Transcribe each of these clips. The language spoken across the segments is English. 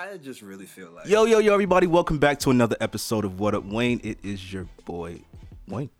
topic. I just really feel like Yo, yo, yo, everybody, welcome back to another episode of What Up Wayne. It is your boy, Wayne.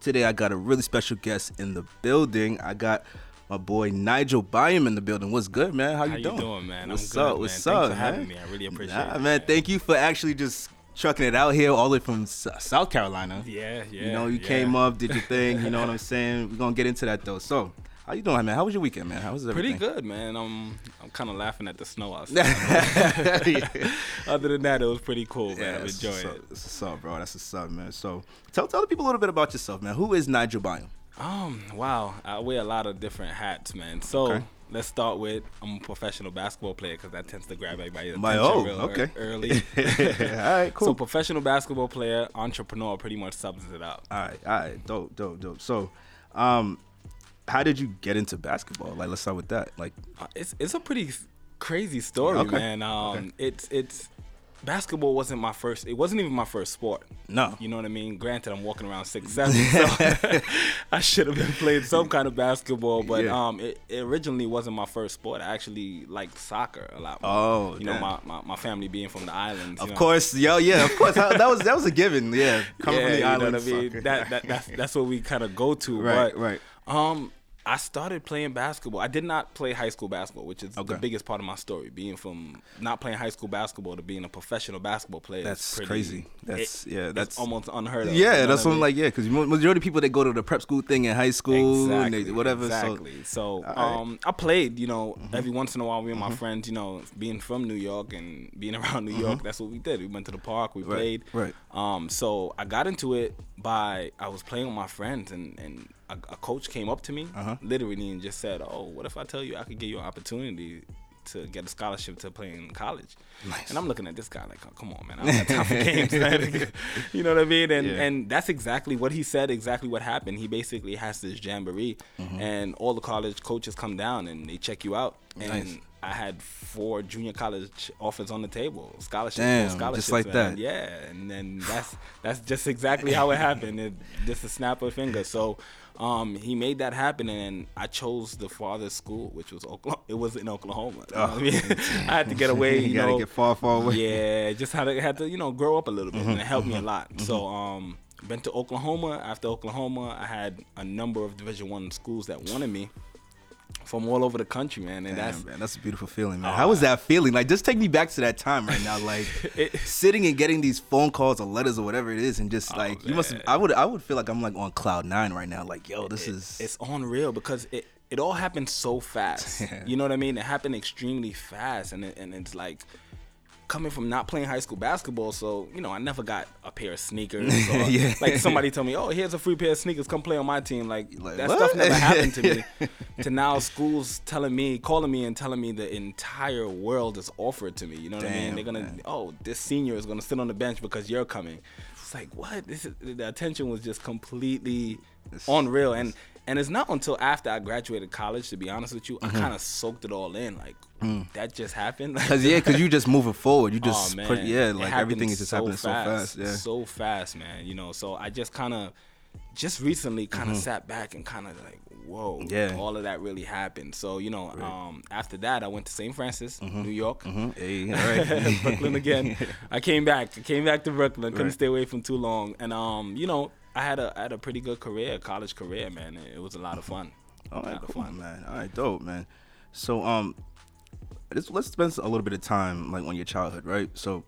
Today I got a really special guest in the building. I got my boy Nigel Byam in the building. What's good, man? How you How you doing? doing, man? I'm What's good, up? man. What's Thanks up, for man? having me. I really appreciate nah, it, man. man. Thank you for actually just trucking it out here all the way from South Carolina. Yeah, yeah. You know, you yeah. came up, did your thing. You know what I'm saying? We're gonna get into that though. So, how you doing, man? How was your weekend, man? How was everything? Pretty good, man. I'm I'm kind of laughing at the snow outside. Other than that, it was pretty cool, man. Yeah, I'm enjoying it. That's what's up, bro. That's what's up, man. So, tell tell the people a little bit about yourself, man. Who is Nigel Byam? Um, wow, I wear a lot of different hats, man. So Okay. let's start with I'm a professional basketball player because that tends to grab everybody's My attention oh, real okay. early. all right, cool. So professional basketball player, entrepreneur, pretty much sums it up. all right, all right, dope, dope, dope. So, um, how did you get into basketball? Like, let's start with that. Like, Uh, it's it's a pretty crazy story, Okay. man. Um, Okay. it's it's basketball wasn't my first. It wasn't even my first sport. no, You know what I mean? Granted, I'm walking around six seven, so I should have been playing some kind of basketball. But Yeah. um, it, it originally wasn't my first sport. I actually liked soccer a lot. More. Oh, you know, my, my, my family being from the islands. of know. course, yo, yeah, of course. That was that was a given. Yeah, coming yeah, from the you know island. what I mean. That, that that's that's what we kind of go to. Right, but, right. Um, I started playing basketball. I did not play high school basketball, which is Okay. the biggest part of my story. Being from not playing high school basketball to being a professional basketball player. That's pretty- crazy. That's- yeah, that's- almost unheard of. you yeah, know that's what I'm mean? like. Yeah, because majority of people that go to the prep school thing in high school, and Exactly. they, whatever. Exactly. So, Alright. um, I played. You know, Mm-hmm. every once in a while, me and my friends. You know, being from New York and being around New York, that's what we did. We went to the park. We Mm-hmm. Right, played. right. Um, so I got into it by I was playing with my friends, and and a, a coach came up to me, Uh-huh. literally, and just said, "Oh, what if I tell you I could give you an opportunity?" To get a scholarship to play in college, Nice. and I'm looking at this guy like, oh, "Come on, man! I don't have time for games, man." you know what I mean? And Yeah. and that's exactly what he said. Exactly what happened. He basically has this jamboree, Mm-hmm. and all the college coaches come down and they check you out. And Nice. I had four junior college offers on the table, scholarships, Damn, scholarships, just like man. that. Yeah, and then that's that's just exactly how it happened. It, just a snap of a finger. So. Um, he made that happen, and I chose the farthest school, which was Oklahoma. It was in Oklahoma. You know I mean, I had to get away. You, You gotta know, get far, far away. yeah, just had to had to you know grow up a little bit, Mm-hmm, and it helped me a lot. So um, been to Oklahoma. After Oklahoma, I had a number of Division One schools that wanted me from all over the country, man, and Damn, that's man, that's a beautiful feeling, man. Oh, How was that feeling? Like, just take me back to that time right now, like It- sitting and getting these phone calls or letters or whatever it is, and just oh, like you must. I would, I would feel like I'm like on cloud nine right now. Like, yo, this it- is. it's unreal because it it all happened so fast. You know what I mean? It happened extremely fast, and it, and it's like coming from not playing high school basketball, so you know I never got a pair of sneakers. Or, Yeah. Like somebody told me, "Oh, here's a free pair of sneakers. Come play on my team." Like, Like, that what? stuff never happened to me. to now, schools telling me, calling me, and telling me the entire world is offered to me. You know what I mean? They're gonna, man. oh, this senior is gonna sit on the bench because you're coming. It's like what? This is the attention was just completely unreal, and and it's not until after I graduated college, to be honest with you, Mm-hmm. I kind of soaked it all in. Like that just happened. Cause yeah, cause you just moving forward. You just oh, put, yeah, like everything is just happening so fast. Yeah. so fast, man. You know, so I just kind of, just recently, kind of sat back and kind of like, whoa, Mm-hmm. Yeah. all of that really happened. So you know, um, after that, I went to St. Francis, New York. Mhm. Hey, all right. Brooklyn again. I came back. I came back to Brooklyn. Couldn't Right. stay away from too long. And um, you know, I had a I had a pretty good career, college career, man. It, it was a lot of fun. All a right, cool, fun. man. All right, dope, man. So, um, let's let's spend a little bit of time like on your childhood, right? So,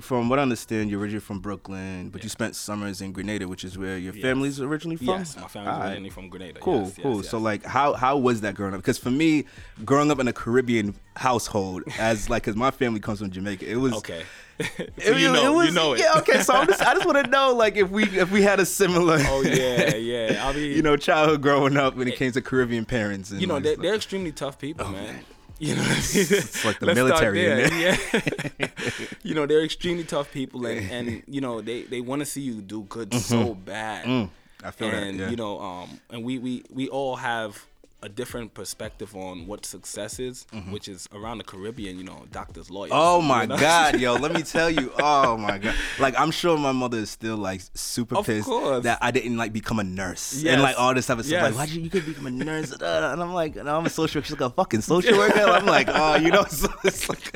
from what I understand, you're originally from Brooklyn, but you spent summers in Grenada, which is where your Yes. family's originally from. Yes, my family's right. originally from Grenada. Cool, yes, yes, cool. yes. So like, how how was that growing up? Because for me, growing up in a Caribbean household, as like, cause my family comes from Jamaica, it was okay. so It, you know, was, you know it. Yeah, okay. So just, I just want to know, like, if we if we had a similar, Oh yeah, yeah. I mean, you know, childhood growing up when it came to Caribbean parents. And you know, they're, stuff. they're extremely tough people, man. man. You know, It's like the military there. Yeah. you know, they're extremely tough people, and, and you know, they they want to see you do good so bad. Mm, I feel and that. Yeah. you know, um, and we we we all have a different perspective on what success is, which is around the Caribbean. You know, doctors, lawyers. Mm-hmm. Oh you my know? god, yo, let me tell you. Oh my god. Like I'm sure my mother is still like super Of pissed course. that I didn't like become a nurse and like all this type of stuff. Yes. Like, why did you, you could become a nurse? And I'm like, no, I'm a social worker. She's like a fucking social worker. I'm like, oh, you know, so it's like,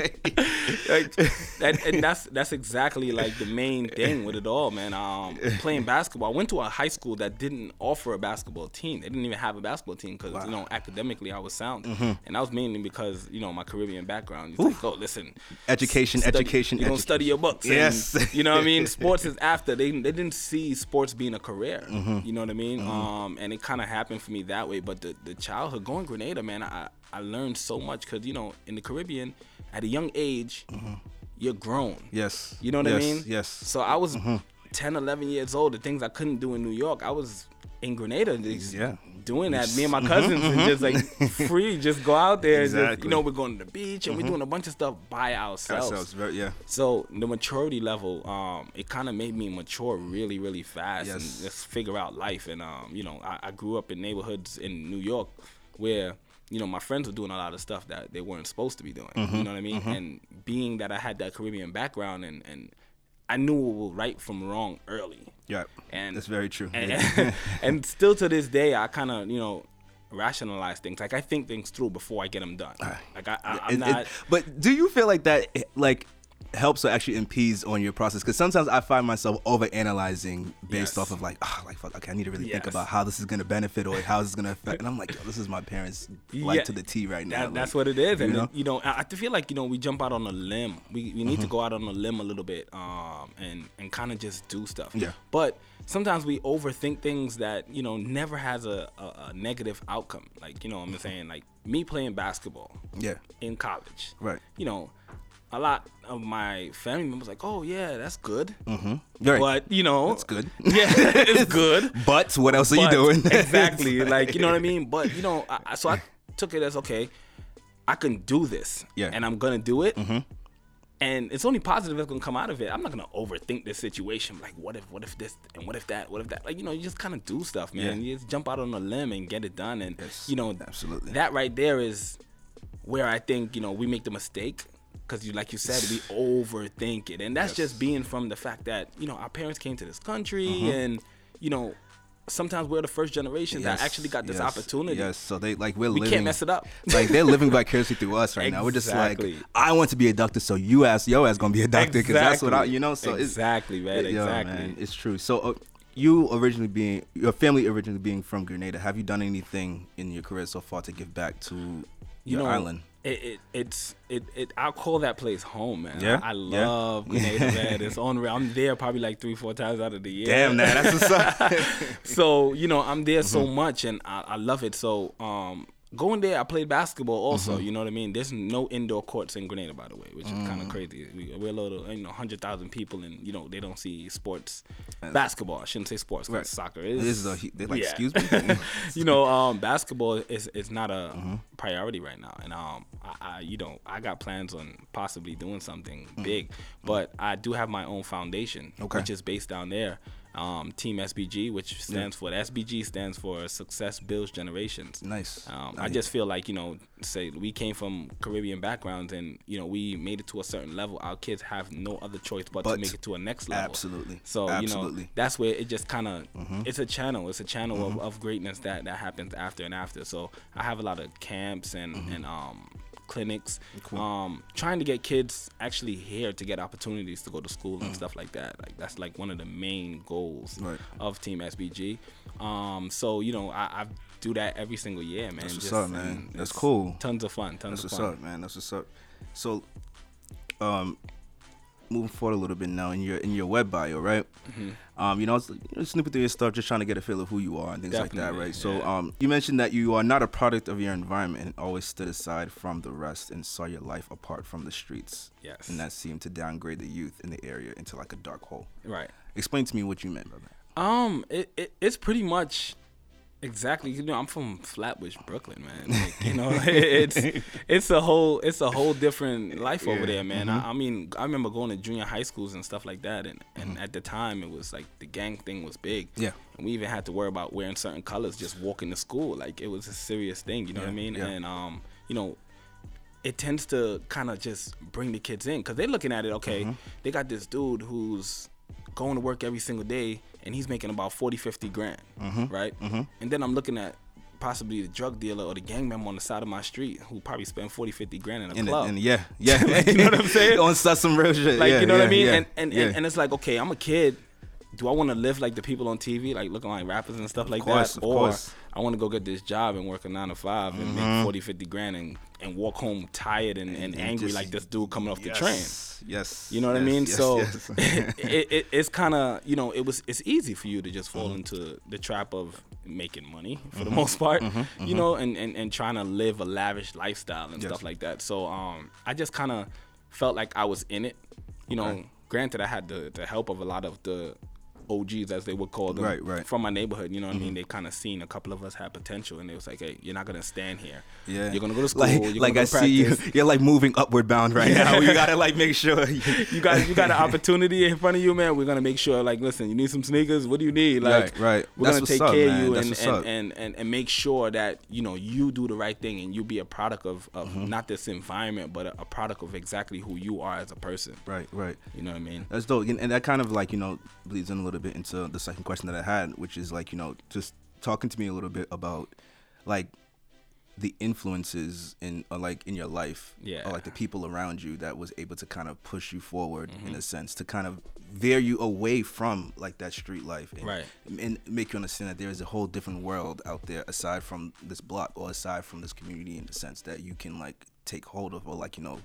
like, and, and that's that's exactly like the main thing with it all, man. Um, playing basketball. I went to a high school that didn't offer a basketball team. They didn't even have a basketball team because you know academically I was sound, Mm-hmm. and that was mainly because you know my Caribbean background. It's like, oh, listen, Education, study- education, You don't study your books. and, Yes. you know what I mean. Sports is after. They they didn't see sports being a career. Mm-hmm. You know what I mean. Um, and it kind of happened for me that way. But the the childhood going Grenada, man, I I learned so much because you know in the Caribbean at a young age, you're grown. Mm-hmm. yes. You know what I mean? Yes. Mm-hmm. So I was 10, 11 years old. The things I couldn't do in New York, I was in Grenada. just Yeah. Doing that, me and my cousins, and just like free, just go out there. And just, you know, we're going to the beach and we're doing a bunch of stuff by ourselves. Ourselves, very, yeah. So the maturity level, um, it kind of made me mature really, really fast and just figure out life. And um, you know, I, I grew up in neighborhoods in New York where you know my friends were doing a lot of stuff that they weren't supposed to be doing. Mm-hmm. You know what I mean? And being that I had that Caribbean background and and I knew right from wrong early. Yeah. And that's very true. And, and still to this day, I kind of you know rationalize things. Like I think things through before I get them done. Like I, I, I'm It- it- not. but do you feel like that eh, like helps or actually impedes on your process? Because sometimes I find myself over analyzing based Yes. off of like, oh, like fuck, okay, I need to really think about how this is gonna benefit or how this is gonna affect. And I'm like, yo, this is my parents like Yeah. to the T right now. That, that's what it is, you and know? then, you know, I, feel like you know we jump out on a limb. We, we need to go out on a limb a little bit, um, and and kind of just do stuff. Yeah. But sometimes we overthink things that you know never has a, a, a negative outcome. Like you know, I'm saying like me playing basketball Yeah. in college. Right. You know, a lot of my family members like, oh yeah, that's good. Mm-hmm. Right. But you know, it's good. Yeah, it's good. But what else are you doing? exactly. like you know what I mean. But you know, I, so I took it as okay. I can do this. Yeah. And I'm gonna do it. And it's only positive that's gonna come out of it. I'm not gonna overthink this situation. Like, what if, what if this, and what if that, what if that? Like, you know, you just kind of do stuff, man. Yeah. You just jump out on a limb and get it done. And Yes, you know, absolutely. that right there is where I think you know we make the mistake because you, like you said, we overthink it, and that's just being from the fact that you know our parents came to this country, and you know sometimes we're the first generation that Mm-hmm. Actually got this yes, opportunity. Yes, so they like we're We living. can't mess it up. like they're living vicariously through us right now. We're just like, I want to be a doctor, so you ask yo ass gonna be a doctor because that's what I, you know. So it's- Exactly, man, Yo, exactly. man, it's true. So uh, you originally being your family originally being from Grenada, have you done anything in your career so far to give back to you your know, island? It, it it's it, it I'll call that place home, man. Yeah? I, I Yeah? love Grenada, man. It's on. I'm there probably like three, four times out of the year. Damn, man, that's what's up. so you know I'm there so Mm-hmm. much and I, I love it. So um, going there, I played basketball also. Mm-hmm. You know what I mean? There's no indoor courts in Grenada, by the way, which is kind Mm. of crazy. We, we're a little, you know, hundred thousand people, and you know they don't see sports, basketball. I shouldn't say sports because Right. soccer This is. is a, they're like, yeah. excuse me. you know, um, basketball is is not a Mm-hmm. priority right now, and um, I, I, you know, I got plans on possibly doing something Mm-hmm. big, but I do have my own foundation, Okay. which is based down there. Um, Team SBG, which stands for SBG stands for Success Builds Generations. Nice. Um, I just feel like you know, say we came from Caribbean backgrounds, and you know, we made it to a certain level. Our kids have no other choice but, But to make it to a next level. absolutely. So you know, that's where it just kind of Mm-hmm. it's a channel. It's a channel of, of greatness that that happens after and after. So I have a lot of camps and Mm-hmm. and um clinics um trying to get kids actually here to get opportunities to go to school and stuff like that like that's like one of the main goals Mm. Right. of team sbg um so you know i, I do that every single year man That's what's Just- up, man. That's cool. tons of fun tons That's of what's fun up, man. That's what's up. So, um, moving forward a little bit now in your in your web bio, right? Mm-hmm. Um, you know, it's, you know, snooping through your stuff, just trying to get a feel of who you are and things like that, Definitely, right? So, um, you mentioned that you are not a product of your environment and always stood aside from the rest and saw your life apart from the streets. Yes. And that seemed to downgrade the youth in the area into like a dark hole. right Explain to me what you meant by that. Um, it, it it's pretty much Exactly. You know, I'm from Flatbush, Brooklyn, man. Like, you know, it's it's a whole it's a whole different life over Yeah. there, man. Mm-hmm. I, I mean, I remember going to junior high schools and stuff like that, and and at the time it was like the gang thing was big. Yeah. And we even had to worry about wearing certain colors just walking to school. Like it was a serious thing. You know what I mean? yeah. And um, you know, it tends to kind of just bring the kids in because they're looking at it. Okay, Mm-hmm. they got this dude who's going to work every single day and he's making about 40, 50 grand, Mm-hmm. right? And then I'm looking at possibly the drug dealer or the gang member on the side of my street who probably spend 40, 50 grand in a And, club. and yeah, yeah, you know what I'm saying? On some real shit. like yeah, you know what I mean? yeah, and and, yeah. and and it's like, okay, I'm a kid. Do I want to live like the people on TV, like looking like rappers and stuff like course, that, of or course. I want to go get this job and work a nine to 5 and Mm-hmm. make 40, 50 grand and, and walk home tired and, and, And angry just- like this dude coming off the train. yes, yes. You know what I mean? yes, so yes. it, it, it's kind of you know it was it's easy for you to just Mm-hmm. fall into the trap of making money for the most part, you know, and, and and trying to live a lavish lifestyle and Yes. stuff like that. So um, I just kind of felt like I was in it, you know. Granted, I had the the help of a lot of the OGs as they would call them Right, right. from my neighborhood. You know what I mean? They kind of seen a couple of us had potential, and they was like, "Hey, you're not gonna stand here. Yeah, you're gonna go to school. Like, like I to see you. You're like moving upward bound right now. You gotta like make sure. you got you got an opportunity in front of you, man. We're gonna make sure, like, listen, you need some sneakers. What do you need? Like, Right, right. We're That's gonna take up, care man. of you and and, and, and and make sure that you know you do the right thing and you be a product of, of Mm-hmm. not this environment, but a, a product of exactly who you are as a person. right, right. You know what I mean? That's dope, and, and that kind of like you know bleeds in a little bit into the second question that I had, which is like you know just talking to me a little bit about like the influences in or like in your life, Yeah. or like the people around you that was able to kind of push you forward Mm-hmm. in a sense to kind of veer you away from like that street life, and, Right. and make you understand that there is a whole different world out there aside from this block or aside from this community in the sense that you can like take hold of or like you know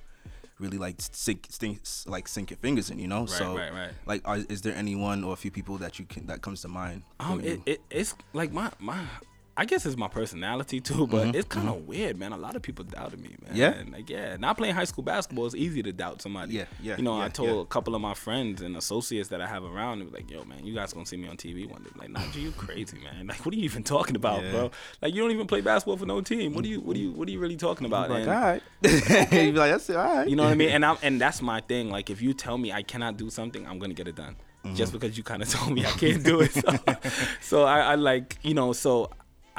really like sink, sink like sink your fingers in you know Right, so right, right. like are, is there anyone or a few people that you can that comes to mind Um, it, it it's like my my. I guess it's my personality too, but it's kind of weird, man. A lot of people doubted me, man. Mm-hmm, Yeah? like yeah. Not playing high school basketball is easy to doubt somebody. Yeah, yeah, You know, yeah, I told yeah. a couple of my friends and associates that I have around, were like, "Yo, man, you guys gonna see me on TV one day?" Like, Najee, you crazy, man. Like, what are you even talking about, Yeah. bro? Like, you don't even play basketball for no team. What are you, what are you, what are you really talking about? like And- all right you'd be like that's it, all right you know what I mean? And I'm and that's my thing. Like if you tell me I cannot do something, I'm gonna get it done. Mm-hmm. Just because you kind of told me I can't do it. So, so I, I like you know. So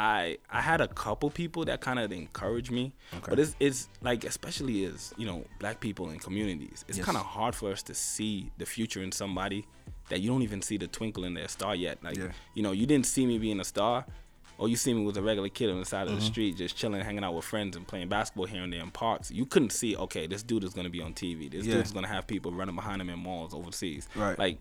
I I had a couple people that kind of encouraged me, but it's it's like especially as you know black people in communities, it's Yes. kind of hard for us to see the future in somebody that you don't even see the twinkle in their star yet. Like Yeah. you know, you didn't see me being a star. Or you see me with a regular kid on the side of Mm-hmm. the street, just chilling, hanging out with friends, and playing basketball here and there in parks. You couldn't see, okay, this dude is gonna be on TV. This Yeah. dude's gonna have people running behind him in malls overseas. Right. Like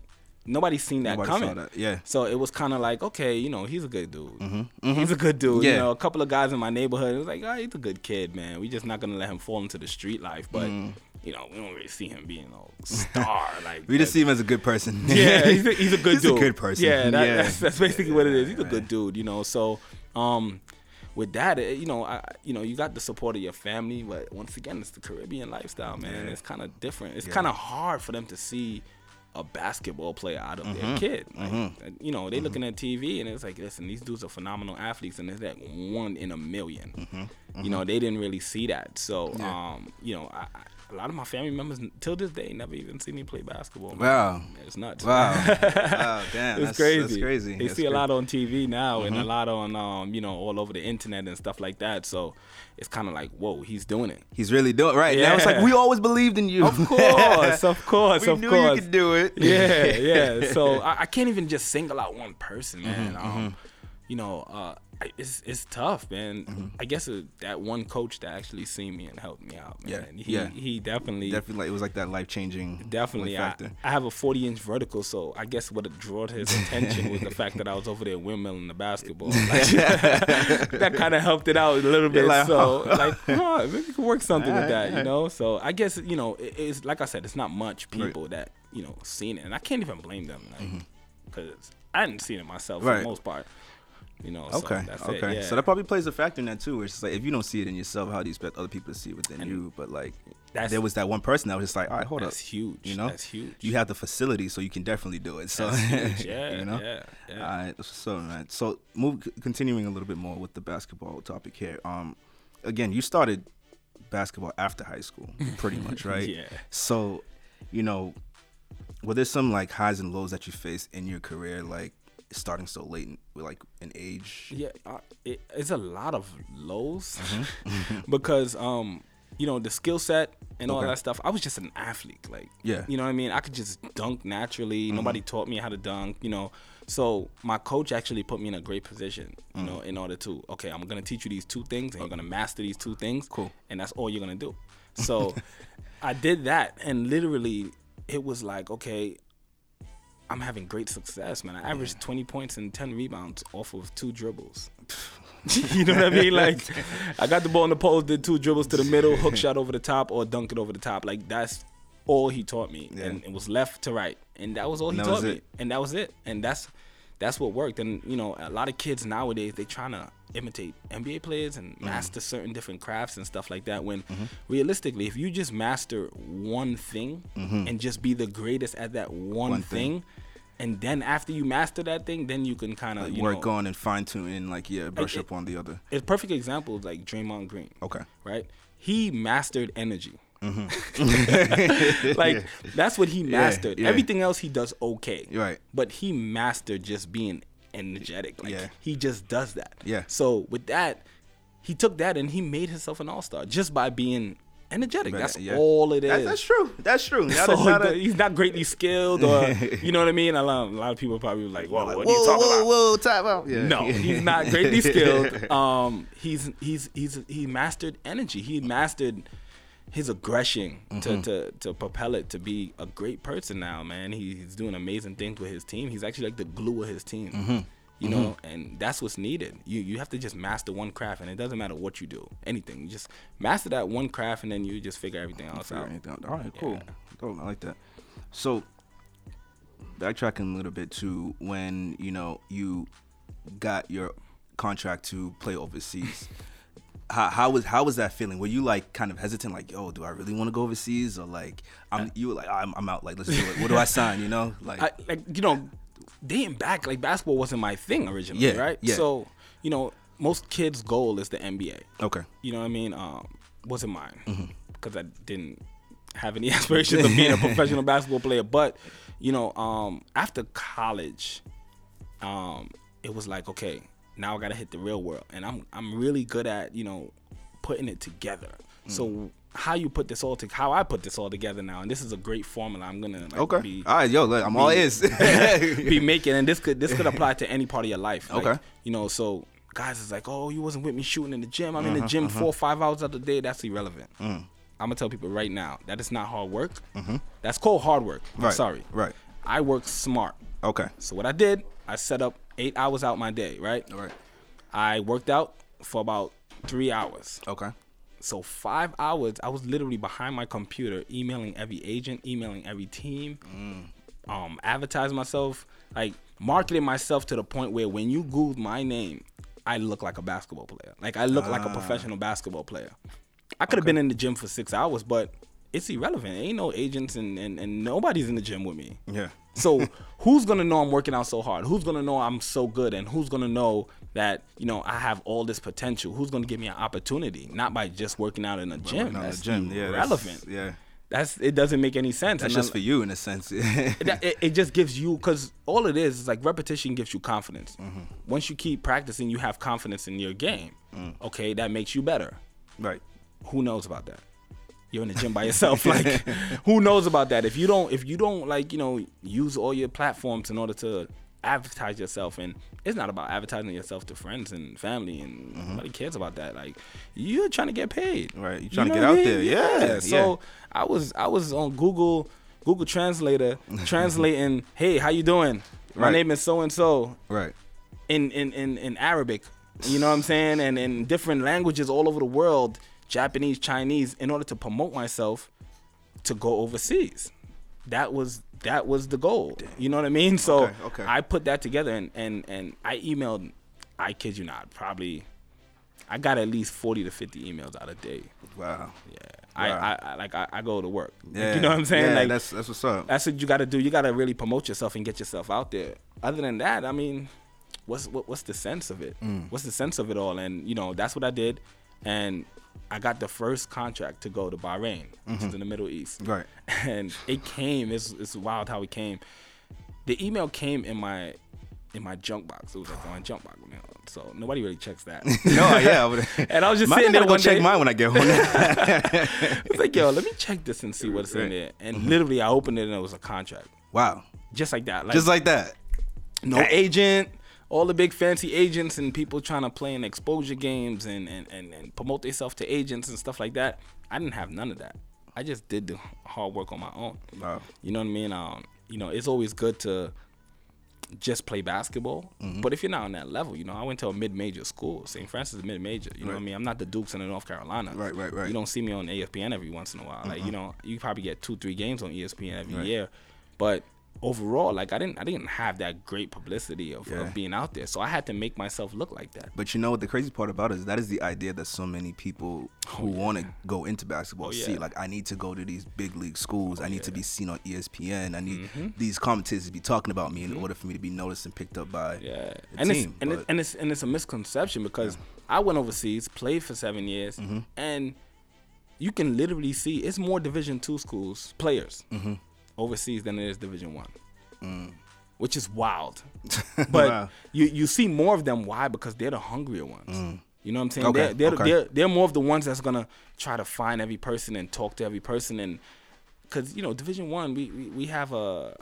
nobody's seen that Nobody coming. that, yeah. So it was kind of like, okay, you know, he's a good dude. He's a good dude. Yeah. You know, a couple of guys in my neighborhood, it was like, oh, he's a good kid, man. We just not gonna let him fall into the street life, but. Mm. You know, we don't really see him being a star. Like we just see him as a good person yeah, he's a, he's a good He's a dude. good person. Yeah, that, Yeah. That's, that's basically what it is. He's a good dude, you know. So, um, with that, it, you know, I, you know, you got the support of your family, but once again, it's the Caribbean lifestyle, man. Yeah. It's kind of different. It's Yeah. kind of hard for them to see a basketball player out of Mm-hmm. their kid. Like, You know, they looking at TV and it's like, listen, these dudes are phenomenal athletes, and it's like one in a 1000000 You know, they didn't really see that. So, Mm-hmm. Yeah. um, you know, I, a lot of my family members till this day never even see me play basketball. man. Wow. it's nuts. wow wow damn It's that's crazy. that's crazy They That's see a crazy. Mm-hmm. lot on TV now and a lot on um, you know, all over the internet and stuff like that. So it's kind of like, whoa, he's doing it. he's really doing it. right now it's like we always believed in you Of course, of course, we of knew course. you could do it yeah, yeah. So I, I can't even just single out one person, Mm-hmm, man. um, you know, uh, it's it's tough, man. Mm-hmm. I guess uh that one coach that actually seen me and helped me out, man. Yeah, he yeah. he definitely definitely like, it was like that life-changing Definitely, I, factor I have a 40 inch vertical, so I guess what drew his attention was the fact that I was over there windmilling the basketball. Like, that kind of helped it out a little bit. like, so, like, huh, maybe we could work something with Alright, that, you alright. know? So, I guess, you know, it, it's like I said, it's not much people that, you know, seen it. And I can't even blame them, like, because I hadn't seen it myself for Mm-hmm. The most part. You know, Okay. so okay. Yeah. So that probably plays a factor in that too. Where it's like if you don't see it in yourself, how do you expect other people to see it within And- you? But like, That's- there was that one person that was just like, all right, hold That's up, that's huge. You know, That's huge. You have the facility, so you can definitely do it. So, Yeah, you know, yeah, yeah. All right, so man, so move continuing a little bit more with the basketball topic here. Um, again, you started basketball after high school, pretty much, right? Yeah. So, you know, were there some like highs and lows that you faced in your career, like starting so late, in, with like an age? Yeah, uh, it, it's a lot of lows Mm-hmm. because um, you know, the skill set and all Okay. that stuff. I was just an athlete, like Yeah. you know what I mean. I could just dunk naturally. Nobody taught me how to dunk, you know. So my coach actually put me in a great position, you know, in order to okay, I'm gonna teach you these two things, and you're gonna master these two things. Cool. And that's all you're gonna do. So I did that, and literally, it was like okay. I'm having great success, man. I averaged 20 points and 10 rebounds off of two dribbles. you know what I mean? Like, I got the ball in the post, did two dribbles to the middle, hook shot over the top, or dunk it over the top. Like, that's all he taught me, Yeah. and it was left to right, and that was all he that taught me, it. and that was it, and that's that's what worked. And you know, a lot of kids nowadays they trying to imitate NBA players and Mm-hmm. master certain different crafts and stuff like that. When realistically, if you just master one thing and just be the greatest at that one, Mm-hmm. One thing. thing. And then after you master that thing, then you can kind of Like work know, on and fine tune and like yeah, brush it- up on the other. It's a perfect example is like Draymond Green. Okay. Right? He mastered energy. Mm-hmm. like that's what he mastered. yeah. Everything else he does okay. Right. But he mastered just being energetic. Like Yeah. he just does that. Yeah. So with that, he took that and he made himself an all star just by being energetic. But, That's yeah. all it is. That's, that's true. That's true. Now So not a- he's not greatly skilled, or you know what I mean. A lot, a lot of people probably like, "Whoa, like, what are you talking whoa, about?" whoa, time out. Yeah. No, he's not greatly skilled. Um, he's he's he's he mastered energy. He mastered his aggression Mm-hmm. to, to to propel it to be a great person now, man. He, he's doing amazing things with his team. He's actually like the glue of his team. Mm-hmm. You know, and that's what's needed. You you have to just master one craft, and it doesn't matter what you do, anything. You just master that one craft, and then you just figure everything else Figure out. anything. All right, cool. Yeah. I like that. So, backtracking a little bit to when you know you got your contract to play overseas. How, how was how was that feeling? Were you like kind of hesitant, like, yo, do I really want to go overseas, or like, I'm you were like, I'm, I'm out, like, let's do it. What do I sign? You know, like, I, like you know, dating back, like basketball wasn't my thing originally, Yeah, right? yeah. So you know, most kids' goal is the NBA. okay, You know what I mean? Um, wasn't mine Mm-hmm. because I didn't have any aspirations of being a professional basketball player. But you know, um, after college, um, it was like, okay, now I gotta hit the real world, and I'm I'm really good at you know putting it together. Mm. So how you put this all to how I put this all together now, and this is a great formula. I'm gonna like, okay, be all right, yo, look, I'm all is be making, and this could this could apply to any part of your life. Like, Okay. you know, so guys is like, oh, you wasn't with me shooting in the gym. I'm Uh-huh, in the gym four or five hours of the day. That's irrelevant. Mm. I'm gonna tell people right now that is not hard work. That's called hard work. I'm Mm-hmm. Sorry. right. I work smart. okay, So what I did, I set up eight hours out my day. Right. all right, I worked out for about three hours. okay, So five hours, I was literally behind my computer, emailing every agent, emailing every team, um, advertising myself, like marketing myself to the point where when you Google my name, I look like a basketball player. Like I look like a professional basketball player. I could have been in the gym for six hours, but it's irrelevant. Ain't no agents and, and, and nobody's in the gym with me. yeah, So who's gonna know I'm working out so hard? Who's gonna know I'm so good? And who's gonna know that you know I have all this potential? Who's gonna give me an opportunity? Not by just working out in a gym. Out That's gym, yeah, that's- yeah. That's it. Doesn't make any sense. That's And just for you in a sense. it, it, it just gives you because all it is is like repetition gives you confidence. Mm-hmm. Once you keep practicing, you have confidence in your game. Mm. Okay, that makes you better. right. Who knows about that? You're in the gym by yourself. like, who knows about that? If you don't, if you don't like, you know, use all your platforms in order to advertise yourself, and it's not about advertising yourself to friends and family, and nobody cares about that. Like, you're trying to get paid. Mm-hmm. Right, you're You trying to get out mean? there. Yeah, yeah. So I was, I was on Google, Google Translator, translating. hey, how you doing? My Right. name is so and so Right. in, in, in, in Arabic. You know what I'm saying? And in different languages all over the world, Japanese, Chinese, in order to promote myself to go overseas. That was that was the goal. You know what I mean? So Okay, okay. I put that together and, and, and I emailed I kid you not, probably I got at least forty to fifty emails out a day. Wow. Yeah, I, Wow. I, I like I, I go to work. Like, Yeah. you know what I'm saying? Yeah, like that's that's what's up. that's what you got to do. You got to really promote yourself and get yourself out there. Other than that, I mean, what's what, what's the sense of it? Mm. What's the sense of it all? And you know, that's what I did, and I got the first contract to go to Bahrain, which Mm-hmm. is in the Middle East. Right. And it came. It's it's wild how it came. The email came in my in my junk box. It was like my junk box. Know, so nobody really checks that. no, yeah. I And I was just Mine sitting there go one check day. mine when I get home. It's like, yo, let me check this and see what's in Right. there. And literally, I opened it and it was a contract, wow. just like that. Like, Just like that. no agent, all the big fancy agents and people trying to play in exposure games and, and, and, and promote themselves to agents and stuff like that. I didn't have none of that. I just did the hard work on my own. Wow. You know what I mean? Um, you know, it's always good to just play basketball. Mm-hmm. But if you're not on that level, you know, I went to a mid-major school. St. Francis is mid-major. You know what I mean? I'm not the Dukes in North Carolina. Right, right, right. You don't see me on ESPN every once in a while. Like, you know, you probably get two, three games on ESPN every Right. year. But overall, like I didn't I didn't have that great publicity of, Yeah. of being out there. So I had to make myself look like that. But you know what the crazy part about it is that is the idea that so many people who want to go into basketball Oh, see. Like, I need to go to these big league schools. I need to be seen on ESPN. I need Mm-hmm. these commentators to be talking about me in order for me to be noticed and picked up by Yeah, and team. it's and, it, and it's and it's a misconception because I went overseas, played for seven years, Mm-hmm. and you can literally see it's more Division two schools players Mm-hmm. Overseas than it is Division one, Mm. which is wild. But Wow. you you see more of them. Why? Because they're the hungrier ones. You know what I'm saying? Mm. Okay, They're, they're, okay. they're they're more of the ones that's gonna try to find every person and talk to every person and because you know Division One we, we we have a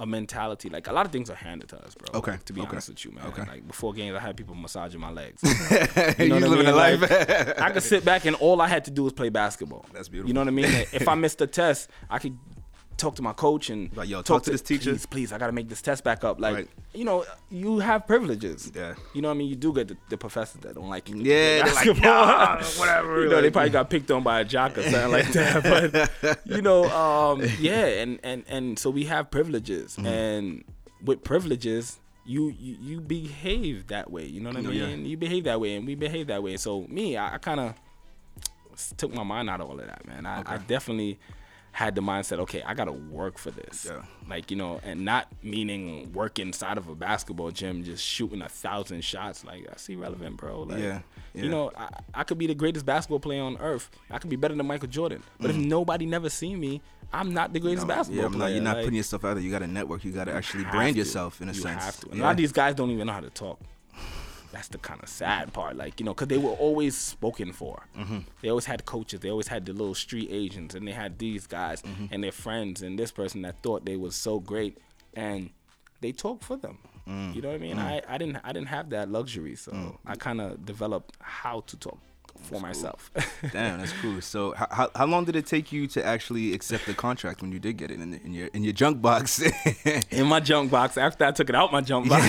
a mentality like a lot of things are handed to us, bro. Okay, to be okay, honest with you, man. okay. Like before games, I had people massaging my legs. you You know I living mean? life. Like, I could sit back and all I had to do was play basketball. That's beautiful. You know what I mean? if I missed a test, I could talk to my coach and Like, yo, talk to this teacher. Please, please, I gotta make this test back up. Like, Right. you know, you have privileges. Yeah. You know what I mean? You do get the, the professors that don't like you. Yeah, they're like, nah, whatever. you know, they probably got picked on by a jock or something like that. But you know, um, yeah, and and and so we have privileges, Mm-hmm. and with privileges. You, you you behave that way, you know what I Yeah. mean? You behave that way, and we behave that way. So me, I, I kind of took my mind out of all of that, man. I, I definitely had the mindset, okay, I gotta work for this. Yeah. Like, you know, and not meaning work inside of a basketball gym, just shooting a thousand shots. Like, that's irrelevant, bro. Like, Yeah, yeah. You know, I, I could be the greatest basketball player on earth. I could be better than Michael Jordan. But if nobody never seen me, I'm not the greatest basketball Mm. yeah, I'm not, you're not Like, putting yourself out there. You got to network. You got to actually brand to. yourself in a You sense. have to. Yeah. A lot of these guys don't even know how to talk. That's the kind of sad part, like you know, because they were always spoken for. Mm-hmm. They always had coaches. They always had the little street agents, and they had these guys Mm-hmm. and their friends and this person that thought they was so great, and they talk for them. Mm. You know what I mean? I, I didn't I didn't have that luxury, so I kind of developed how to talk for myself. Damn, that's cool. So, how, how, long did it take you to actually accept the contract when you did get it in, the, in your in your junk box? in my junk box after I took it out my junk box.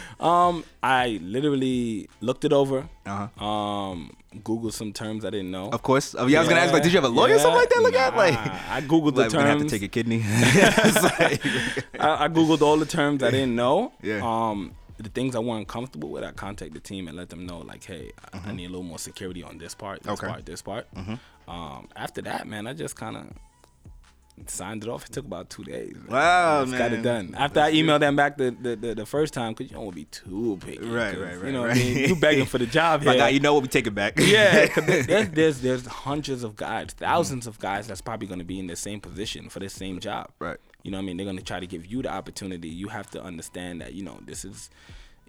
um, I literally looked it over. Uh-huh. Um, googled some terms I didn't know. of course. Oh, yeah, I was gonna ask, like, did you have a lawyer or something like that? Look at, like, I googled the like, we're gonna have to take a kidney. Like- I, I googled all the terms I didn't know. Yeah. Um, the things I wasn't comfortable with, I contact the team and let them know, like, hey, I- Mm-hmm. I need a little more security on this part, this Okay. part, this part. Um, after that, man, I just kind of signed it off. It took about two days. Wow, man. Just Got it done. After I emailed them back the, the, the, the first time, because you don't want to be too picky. Right, right, right, You know right. what I mean? You begging for the job My here. guy, you know what? We take it back. Yeah, there's, there's there's hundreds of guys, 1000s of guys that's probably going to be in the same position for the same job. Right. You know what I mean? They're going to try to give you the opportunity. You have to understand that you know this is.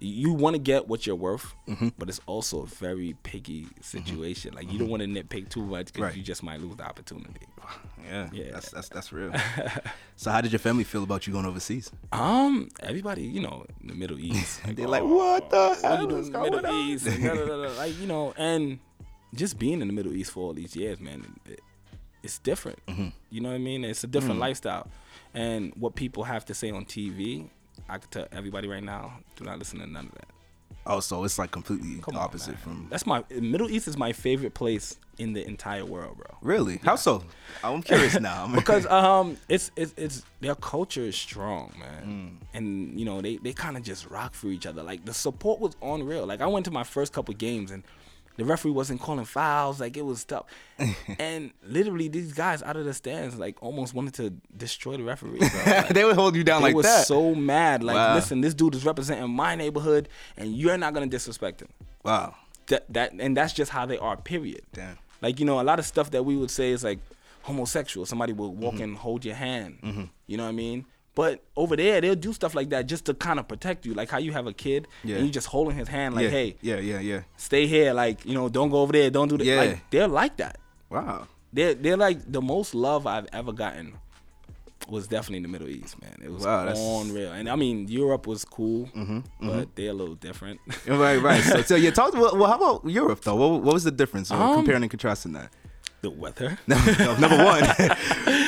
You want to get what you're worth, Mm-hmm. but it's also a very picky situation. Like you don't want to nitpick too much because Right. you just might lose the opportunity. yeah, Yeah. That's that's that's real. so, how did your family feel about you going overseas? Um, everybody, you know, in the Middle East, They're like, what the hell you doing is in going Middle on? East? Da, da, da, like you know, and just being in the Middle East for all these years, man, it, it's different. Mm-hmm. You know what I mean? It's a different lifestyle, and what people have to say on TV, I can tell everybody right now, do not listen to none of that. Oh, so it's like completely Come opposite man. from. That's my Middle East is my favorite place in the entire world, bro. Really? How so? I'm curious now. Because um it's it's it's their culture is strong man Mm. and you know they they kind of just rock for each other like the support was unreal like i went to my first couple games and the referee wasn't calling fouls like it was tough and literally these guys out of the stands like almost wanted to destroy the referee bro. Like, they would hold you down like that. they that. so mad like Wow. listen this dude is representing my neighborhood and you're not gonna disrespect him wow. that that and that's just how they are period Damn. like you know a lot of stuff that we would say is like homosexual somebody will Mm-hmm. walk and hold your hand you know what i mean but over there they'll do stuff like that just to kind of protect you like how you have a kid Yeah. and you just holding his hand like yeah. hey Yeah, yeah, yeah. stay here like you know don't go over there don't do that Yeah. like they're like that Wow. they're they're like the most love i've ever gotten was definitely in the Middle East, man. It was Wow, that's- Mm-hmm, and I mean Europe was cool, but they're a little different. Right, right. So, so you talked. Well, well, how about Europe though? What, what was the difference? Um, comparing and contrasting that. The weather, No, no, number one,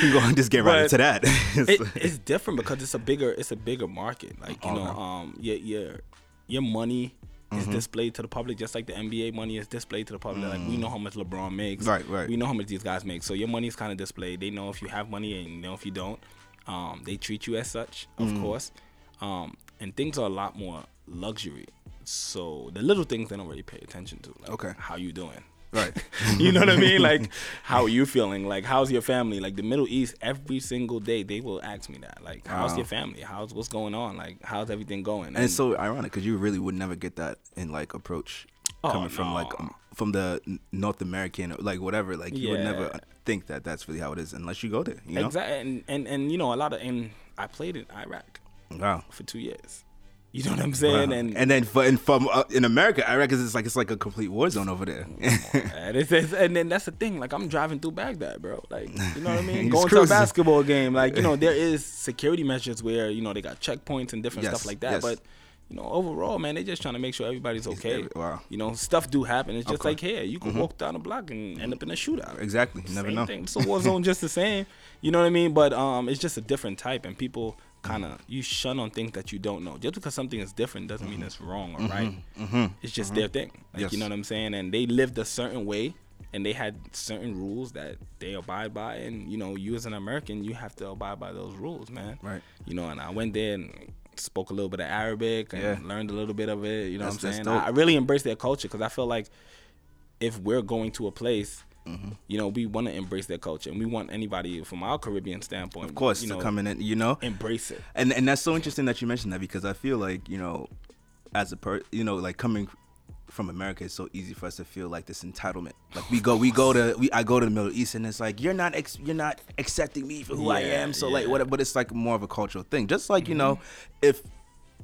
we're going to just get right But into that. it, it's different because it's a bigger it's a bigger market. Like you know, Okay. um, your your your money Mm-hmm. is displayed to the public just like the NBA money is displayed to the public. Like we know how much LeBron makes. Mm. Right, right. We know how much these guys make. So your money is kind of displayed. They know if you have money and you know if you don't. Um, they treat you as such, of Mm. course. Um, and things are a lot more luxury. So the little things they don't really pay attention to. Like Okay. how you doing? Right. you know what I mean? Like, how are you feeling? Like, how's your family? Like, the Middle East, every single day, they will ask me that. Like, how's Wow. your family? How's what's going on? Like, how's everything going? And it's so ironic because you really would never get that in like approach Oh, coming from like um, from the North American like whatever. Like you would never think that that's really how it is unless you go there. You know? exactly. And, and and you know, a lot of and I played in Iraq Wow. for two years. You know what I'm saying? Wow. And and then for, and from uh, in America, I reckon it's like it's like a complete war zone over there. And, it's, it's- and then that's the thing. Like I'm driving through Baghdad, bro. Like you know what I mean? Going to a basketball game. Like you know, there is security measures where you know they got checkpoints and different Yes, stuff like that. yes. But you know, overall, man, they're just trying to make sure everybody's okay. wow. You know, stuff do happen. It's just Okay. like here, you can walk down the block and end up in a shootout. exactly. You never Same know. thing. It's a war zone just the same. You know what I mean? But um, it's just a different type, and people kind of you shun on things that you don't know. Just because something is different doesn't mean it's wrong or right. It's just their thing. Like Mm-hmm. Yes. you know what I'm saying? And they lived a certain way, and they had certain rules that they abide by. And you know, you as an American, you have to abide by those rules, man. Right. You know, and I went there and spoke a little bit of Arabic and Yeah. learned a little bit of it. You know That's- what I'm saying? I, I really embrace their culture because I feel like if we're going to a place, Mm-hmm. you know, we want to embrace their culture, and we want anybody from our Caribbean standpoint, Of course, you to know, come in and you know, embrace it. and and that's so interesting that you mentioned that because I feel like you know, as a per, you know, like coming from America, it's so easy for us to feel like this entitlement. Like we go, we go to, we I go to the Middle East, and it's like you're not, ex, you're not accepting me for who I am. So like, yeah. what? But it's like more of a cultural thing. Just like you know, if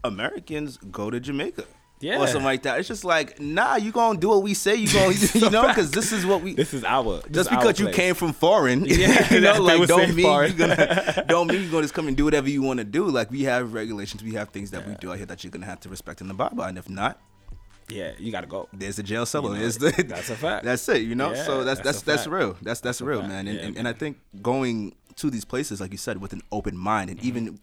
Americans go to Jamaica. Yeah. Or something like that. It's just like, nah, you gonna do what we say. You gonna, you know, because this is what we. This is our this just is our because you place. came from foreign, Yeah, you know, like don't mean foreign. you're gonna don't mean you're gonna just come and do whatever you want to do. Like we have regulations, we have things that we do out here that you're gonna have to respect in the by, and if not, yeah, you gotta go. there's a jail cell. You know, There's the, that's a fact. That's it. You know, Yeah, so that's that's that's that's, real. That's that's, a real, fact. man. And, Yeah, and, man. and I think going to these places, like you said, with an open mind and mm-hmm. even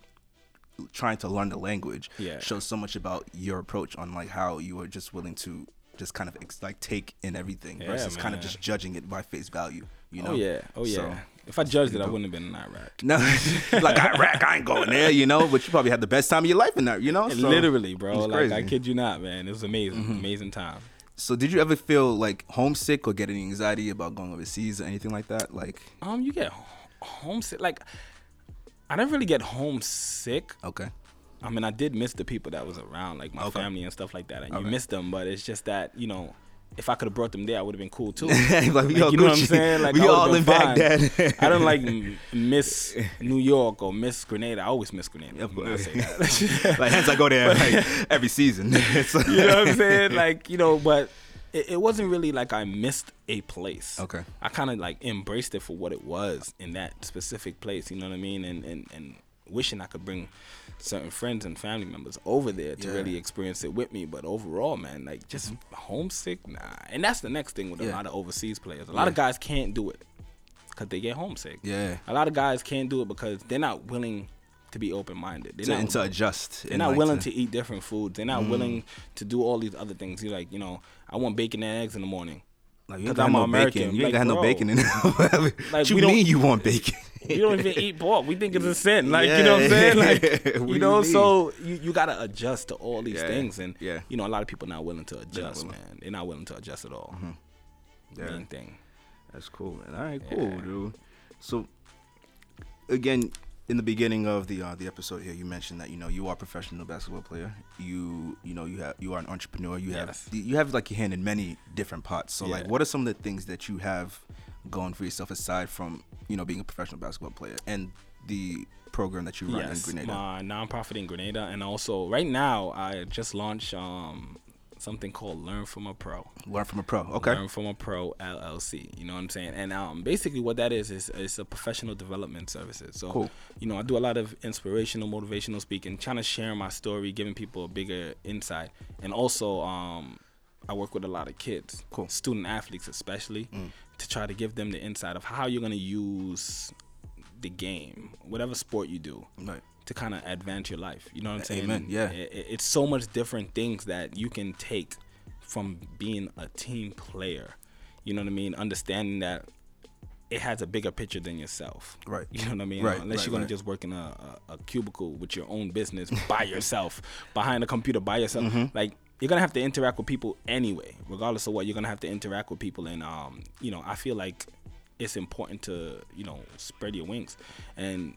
trying to learn the language Yeah. shows so much about your approach on like how you are just willing to just kind of ex- like take in everything Yeah, versus kind of just judging it by face value. You know? oh yeah, oh yeah. So- if I judged it, I wouldn't have been in Iraq. No, like Iraq, I ain't going there, you know. But you probably had the best time of your life in there, you know. So, Literally, bro. Like I. Mm-hmm. kid you not, man. It was amazing, amazing time. So, did you ever feel like homesick or get any anxiety about going overseas or anything like that? Like, Um, you get homesick. Like I never really get homesick. okay, I mean, I did miss the people that was around, like my Okay. family and stuff like that. And you miss them, but it's just that you know, if I could have brought them there, I would have been cool too. Like, Like, you know what I'm saying? Like We I all in fine. Baghdad. I don't like miss New York or miss Grenada. I always miss Grenada. Of I course. say that. like, hence I go there like, every season. You know what I'm saying? Like you know, but it, it wasn't really like I missed a place. Okay. I kind of like embraced it for what it was in that specific place. You know what I mean? And and and wishing I could bring certain friends and family members over there to Yeah. really experience it with me. But overall, man, like just mm-hmm. homesick, nah. And that's the next thing with a lot of overseas players. A lot of guys can't do it because they get homesick. Yeah. A lot of guys can't do it because they're not willing to be open minded. They're to, not and to adjust. they're and, not like, willing to- to eat different foods. They're not mm. willing to do all these other things. You're like, you know, I want bacon and eggs in the morning. Like, you ain't got I'm no American. bacon. You ain't Like, got no bacon in it. what Like, you don't- mean you want bacon? We don't even eat pork. We think it's a sin. Like you know what I'm saying? Like Yeah. What you you know, mean? so you, you gotta adjust to all these Yeah. things, and Yeah. you know, a lot of people not willing to adjust, willing. man. They're not willing to adjust at all. Mm-hmm. Yeah. Main thing. That's cool, man. All right, cool, Yeah. dude. So, again, in the beginning of the uh, the episode here, you mentioned that you know you are a professional basketball player. You you know you have you are an entrepreneur. You Yes. have you have like your hand in many different pots. So, like, what are some of the things that you have going for yourself aside from you know being a professional basketball player and the program that you run Yes, in Grenada? my nonprofit in Grenada, and also right now I just launched um something called Learn from a Pro. Learn from a pro. Okay. Learn from a Pro LLC. You know what I'm saying? And um, basically, what that is is it's a professional development services. So, Cool. you know, I do a lot of inspirational, motivational speaking, trying to share my story, giving people a bigger insight, and also um, I work with a lot of kids, Cool. Mm. student athletes especially, to try to give them the insight of how you're gonna use the game, whatever sport you do, Right. To kind of advance your life. You know what I'm saying? Amen, yeah. It- it- it's so much different things that you can take from being a team player. You know what I mean? Understanding that it has a bigger picture than yourself. Right. You know what I mean? Right, Unless right, you're gonna right. just work in a, a, a cubicle with your own business by yourself, behind a computer by yourself. Mm-hmm. Like you're gonna have to interact with people anyway, regardless of what. You're gonna have to interact with people, and um, you know, I feel like it's important to you know spread your wings, and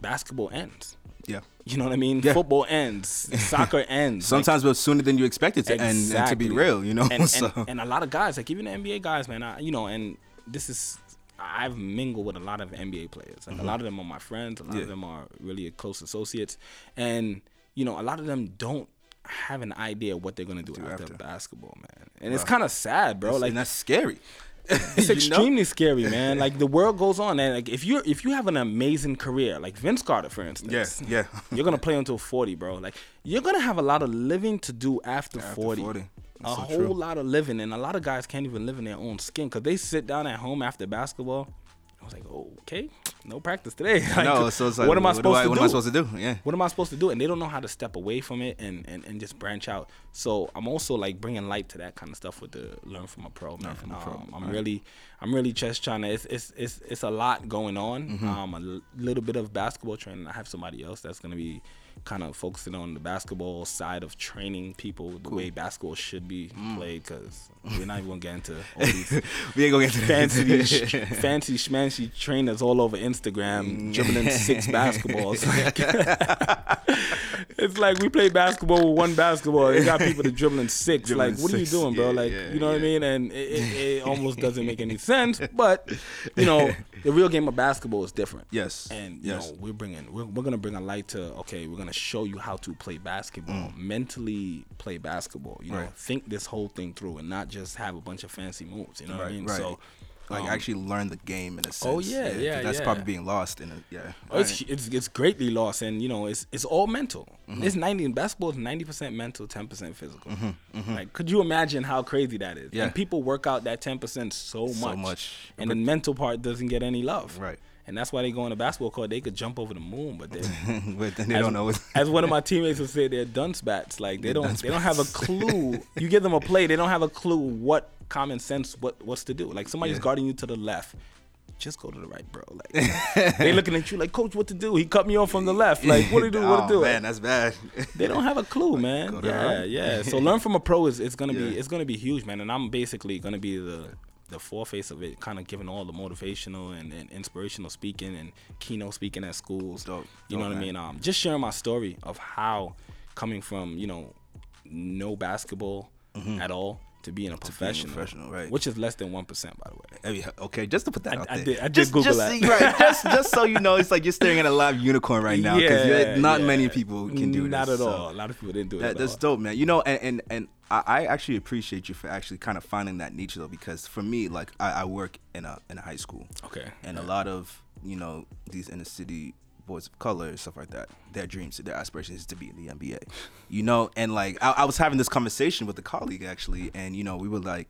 basketball ends. Yeah. You know what I mean? Yeah. Football ends, soccer ends. Like, Sometimes, but sooner than you expect it to, and, and to be real, you know. and, so and, and a lot of guys, like even the NBA guys, man, I, you know, and this is I've mingled with a lot of NBA players. Like a lot of them are my friends. A lot Mm-hmm. Yeah. of them are really close associates, and you know, a lot of them don't have an idea what they're gonna do, after, after. basketball, man. And it's kind of sad, bro. Like and that's scary. it's You know? extremely scary, man. Like the world goes on, and like if you if you have an amazing career, like Vince Carter, for instance, Yes, yeah. you're gonna play until forty, bro. Like you're gonna have a lot of living to do after, After 40. 40. A so whole true. lot of living, and a lot of guys can't even live in their own skin because they sit down at home after basketball. I was like, oh, okay, no practice today. Like, no, so it's like, what am I do supposed to What do? am I supposed to do? Yeah. what am I supposed to do? And they don't know how to step away from it and, and, and just branch out. So I'm also like bringing light to that kind of stuff with the learn from a pro. Man. from a pro. Um, I'm really, I'm really just trying to. It's it's it's, it's a lot going on. Mm-hmm. Um, a l- little bit of basketball training. I have somebody else that's gonna be kind of focusing on the basketball side of training people the way basketball should be Mm. played. Because we're not even gonna get into all these We ain't gonna get to fancy fancy schmancy trainers all over Mm. Instagram dribbling six basketballs. it's like we play basketball with one basketball. You got people that dribbling six. Dribbling like, what are you doing, bro? Yeah, like, yeah, you know what I mean? And it, it, it almost doesn't make any sense. But you know, the real game of basketball is different. Yes. And you Yes. know, we're bringing we're, we're gonna bring a light to okay, we're gonna show you how to play basketball, mentally play basketball. You know, Mm. Right. think this whole thing through and not just have a bunch of fancy moves. You know what I mean? right. So. like um, actually learn the game in a sense. Oh, yeah, yeah, yeah That's yeah. probably being lost in a yeah. Oh, it's, it's it's greatly lost, and you know it's it's all mental. Mm-hmm. It's ninety basketball is ninety percent mental, ten percent physical. Like, could you imagine how crazy that is? Mm-hmm, Yeah. And people work out that ten percent so much, So much. and the mental part doesn't get any love. Right. And that's why they go on the basketball court. They could jump over the moon, but they but then they as, don't know. What, as one of my teammates would say, they're dunce bats. Like they They're don't they don't have a clue. you give them a play, they don't have a clue what common sense what what's to do. Like somebody's Yeah. guarding you to the left. Just go to the right, bro. Like they looking at you like, Coach, what to do? He cut me off from the left. Like, what to do? What to oh, do? man, that's bad. They don't have a clue, man. go to the Yeah, right. yeah. So learn from a pro is it's gonna be it's gonna be huge, man. And I'm basically gonna be the the foreface of it, kind of giving all the motivational and, and inspirational speaking and keynote speaking at schools. Dope. You know Dope, what I mean? Um, just sharing my story of how coming from you know no basketball at all to being a professional, Mm-hmm. professional, right. Which is less than one percent, by the way. Okay, just to put that I- out I there. did- I did just, Google just, that. Right, just, just so you know, it's like you're staring at a live unicorn right now because Yeah, not yeah. many people can do Not this. at so all. A lot of people didn't do it. That, at that's all. dope, man. You know, and and, and I, I actually appreciate you for actually kind of finding that niche though, because for me, like I, I work in a in a high school, Okay. and a lot of you know these inner city boys of color and stuff like that. Their dreams, their aspirations is to be in the NBA, you know. And like I, I was having this conversation with a colleague actually, and you know we were like,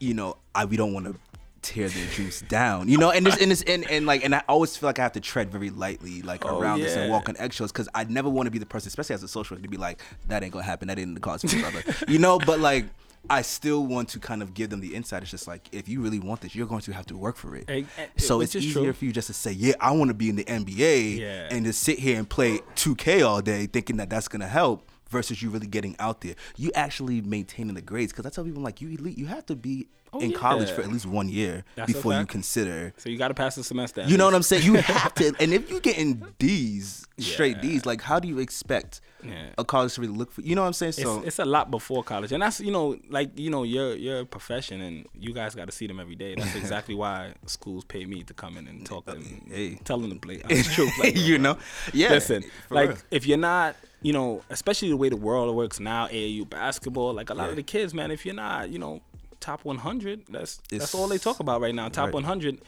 you know, I we don't want to tear their juice down. You know, and this and this and, and like and I always feel like I have to tread very lightly, like Oh, around this and yeah. walk on eggshells, because I never want to be the person, especially as a social, worker, to be like, that ain't gonna happen. That ain't in the cards for me, brother. you know, but like. I still want to kind of give them the insight. It's just like if you really want this, you're going to have to work for it. Eh, eh, so it's easier true. for you just to say, "Yeah, I want to be in the NBA," Yeah. and to sit here and play 2K all day, thinking that that's gonna help, versus you really getting out there. You actually maintaining the grades, because I tell people like you elite, you have to be Oh, in college for at least one year That's before you consider. So you got to pass the semester. at You know what. I'm saying? You have to, and if you're getting D's, straight Yeah. D's, like how do you expect Yeah. a college to really look for? You know what I'm saying? So it's, it's a lot before college, and that's you know, like you know, your your profession, and you guys got to see them every day. That's exactly why schools pay me to come in and talk to them, uh, Hey. tell them to play. It's true, like, you know, yeah. Listen, like real. if you're not, you know, especially the way the world works now, AAU basketball, like a lot Yeah. of the kids, man, if you're not, you know, top 100, that's It's- that's all they talk about right now. Top right. 100,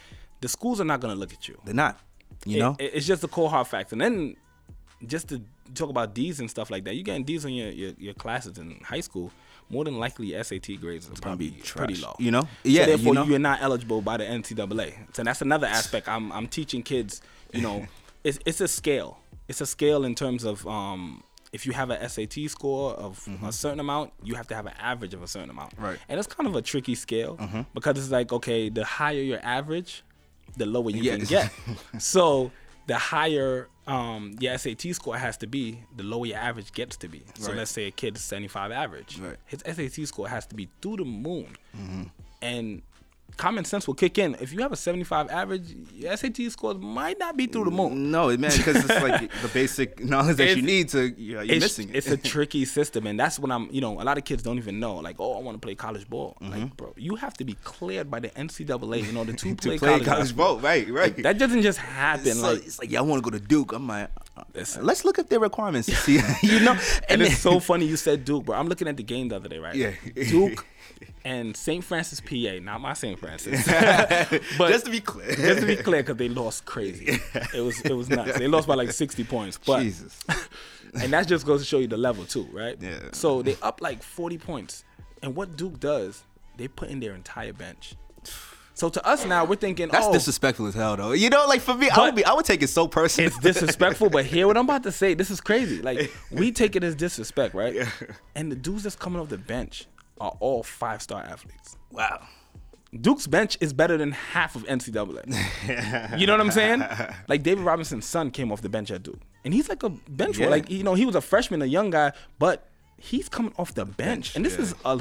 the schools are not gonna look at you. they're not. You It- know, it- it's just the core hard facts. And then just to talk about D's and stuff like that, you're getting D's on your, your, your classes in high school. More than likely, SAT grades is probably pretty low. you know? So Yeah, therefore, you know? are not eligible by the NCAA. So that's another aspect. I'm I'm teaching kids. You know, it's it's a scale. It's a scale in terms of um, if you have an SAT score of a certain amount, you have to have an average of a certain amount. Mm-hmm. Right. Mm-hmm. And it's kind of a tricky scale because it's like okay, the higher your average, the lower you can Yes. get. so the higher um, your SAT score has to be, the lower your average gets to be. So Right. let's say a kid is 75 average. Right. His SAT score has to be through the moon. Mm-hmm. And common sense will kick in. If you have a 75 average, your SAT scores might not be through the moon. no, man, because it's like the basic knowledge that you need to. You're it's, missing it. it's a tricky system, and that's what I'm. You know, a lot of kids don't even know. Like, oh, I want to play college ball. Like, bro, you have to be cleared by the NCAA in order to, Mm-hmm. to play, play college, college basketball. ball, right, right. That doesn't just happen. so like, it's like, yeah, I want to go to Duke. I'm like, uh, Listen. let's look at their requirements to see, you know. and then- it's so funny you said Duke, bro. I'm looking at the game the other day, right? Yeah. Duke and St. Francis, PA. Not my St. Francis. but just to be clear, just to be clear, because they lost crazy. It was it was nuts. They lost by like 60 points. But Jesus. and that just goes to show you the level too, right? Yeah. So they up like 40 points, and what Duke does, they put in their entire bench. So to us now, we're thinking, That's oh, disrespectful as hell, though. You know, like for me, I would be, I would take it so personal. it's disrespectful, but hear what I'm about to say. This is crazy. Like we take it as disrespect, right? Yeah. And the dudes that's coming off the bench are all five star athletes. wow. Duke's bench is better than half of NCAA. you know what I'm saying? Like David Robinson's son came off the bench at Duke, and he's like a bench Yeah. Like you know, he was a freshman, a young guy, but he's coming off the bench, and this yeah. is a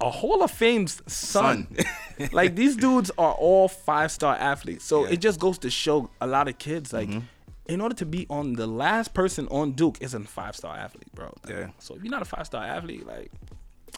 a Hall of Fame's son. Son. like these dudes are all five star athletes, so it just goes to show a lot of kids like. Mm-hmm. In order to be on the last person on Duke is a five star athlete, bro. Like, Yeah. So if you're not a five star athlete, like,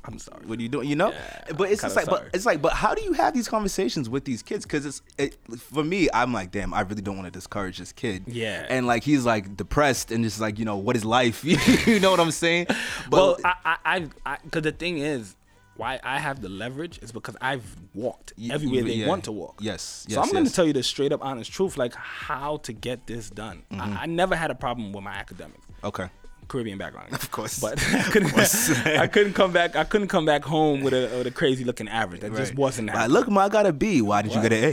I'm sorry. What are you doing? You know, Yeah, but it's just like, kinda but it's like, but how do you have these conversations with these kids? Because it's it, for me, I'm like, damn, I really don't want to discourage this kid. Yeah. and like he's like depressed and just like you know what is life? you know what I'm saying? But well, I, I, I, because the thing is, why I have the leverage is because I've walked everywhere they yeah. want to walk. Yes, yes So I'm going to tell you the straight up, honest truth, like how to get this done. Mm-hmm. I, I never had a problem with my academics. okay, Caribbean background, Of course. but I couldn't, I couldn't come back. I couldn't come back home with a, with a crazy looking average. That just wasn't Like, look, ma, I got a B. Why did you get an A?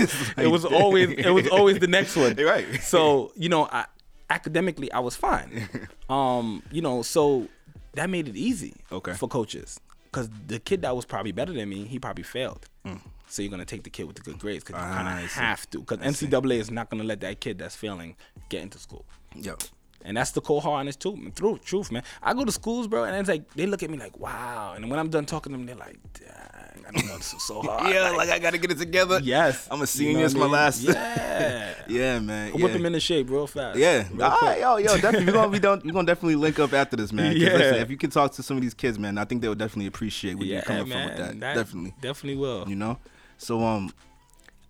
It's it was always it was always the next one. Right. So you know, I, academically, I was fine. Um, you know, so that made it easy. Okay. For coaches, because the kid that was probably better than me, he probably failed. So you're gonna take the kid with the good grades because you Mm. Ah, kind of have to. Because NCAA is not gonna let that kid that's failing get into school. Yo, And that's the cold hard honest truth, truth, truth, man. I go to schools, bro, and it's like they look at me like, wow. And when I'm done talking to them, they're like, dang, I don't know this is so hard. yeah, like I gotta get it together. yes, I'm a You senior. know what it's my last. Yeah. yeah, man. Whip yeah. him into shape real fast. Yeah. Real All right, yo, yo, definitely. We're gonna we don't we're gonna definitely link up after this, man. Yeah. listen, if you can talk to some of these kids, man, I think they would definitely appreciate where Yeah, you're coming man. from with that. Definitely. Definitely will. You know? So um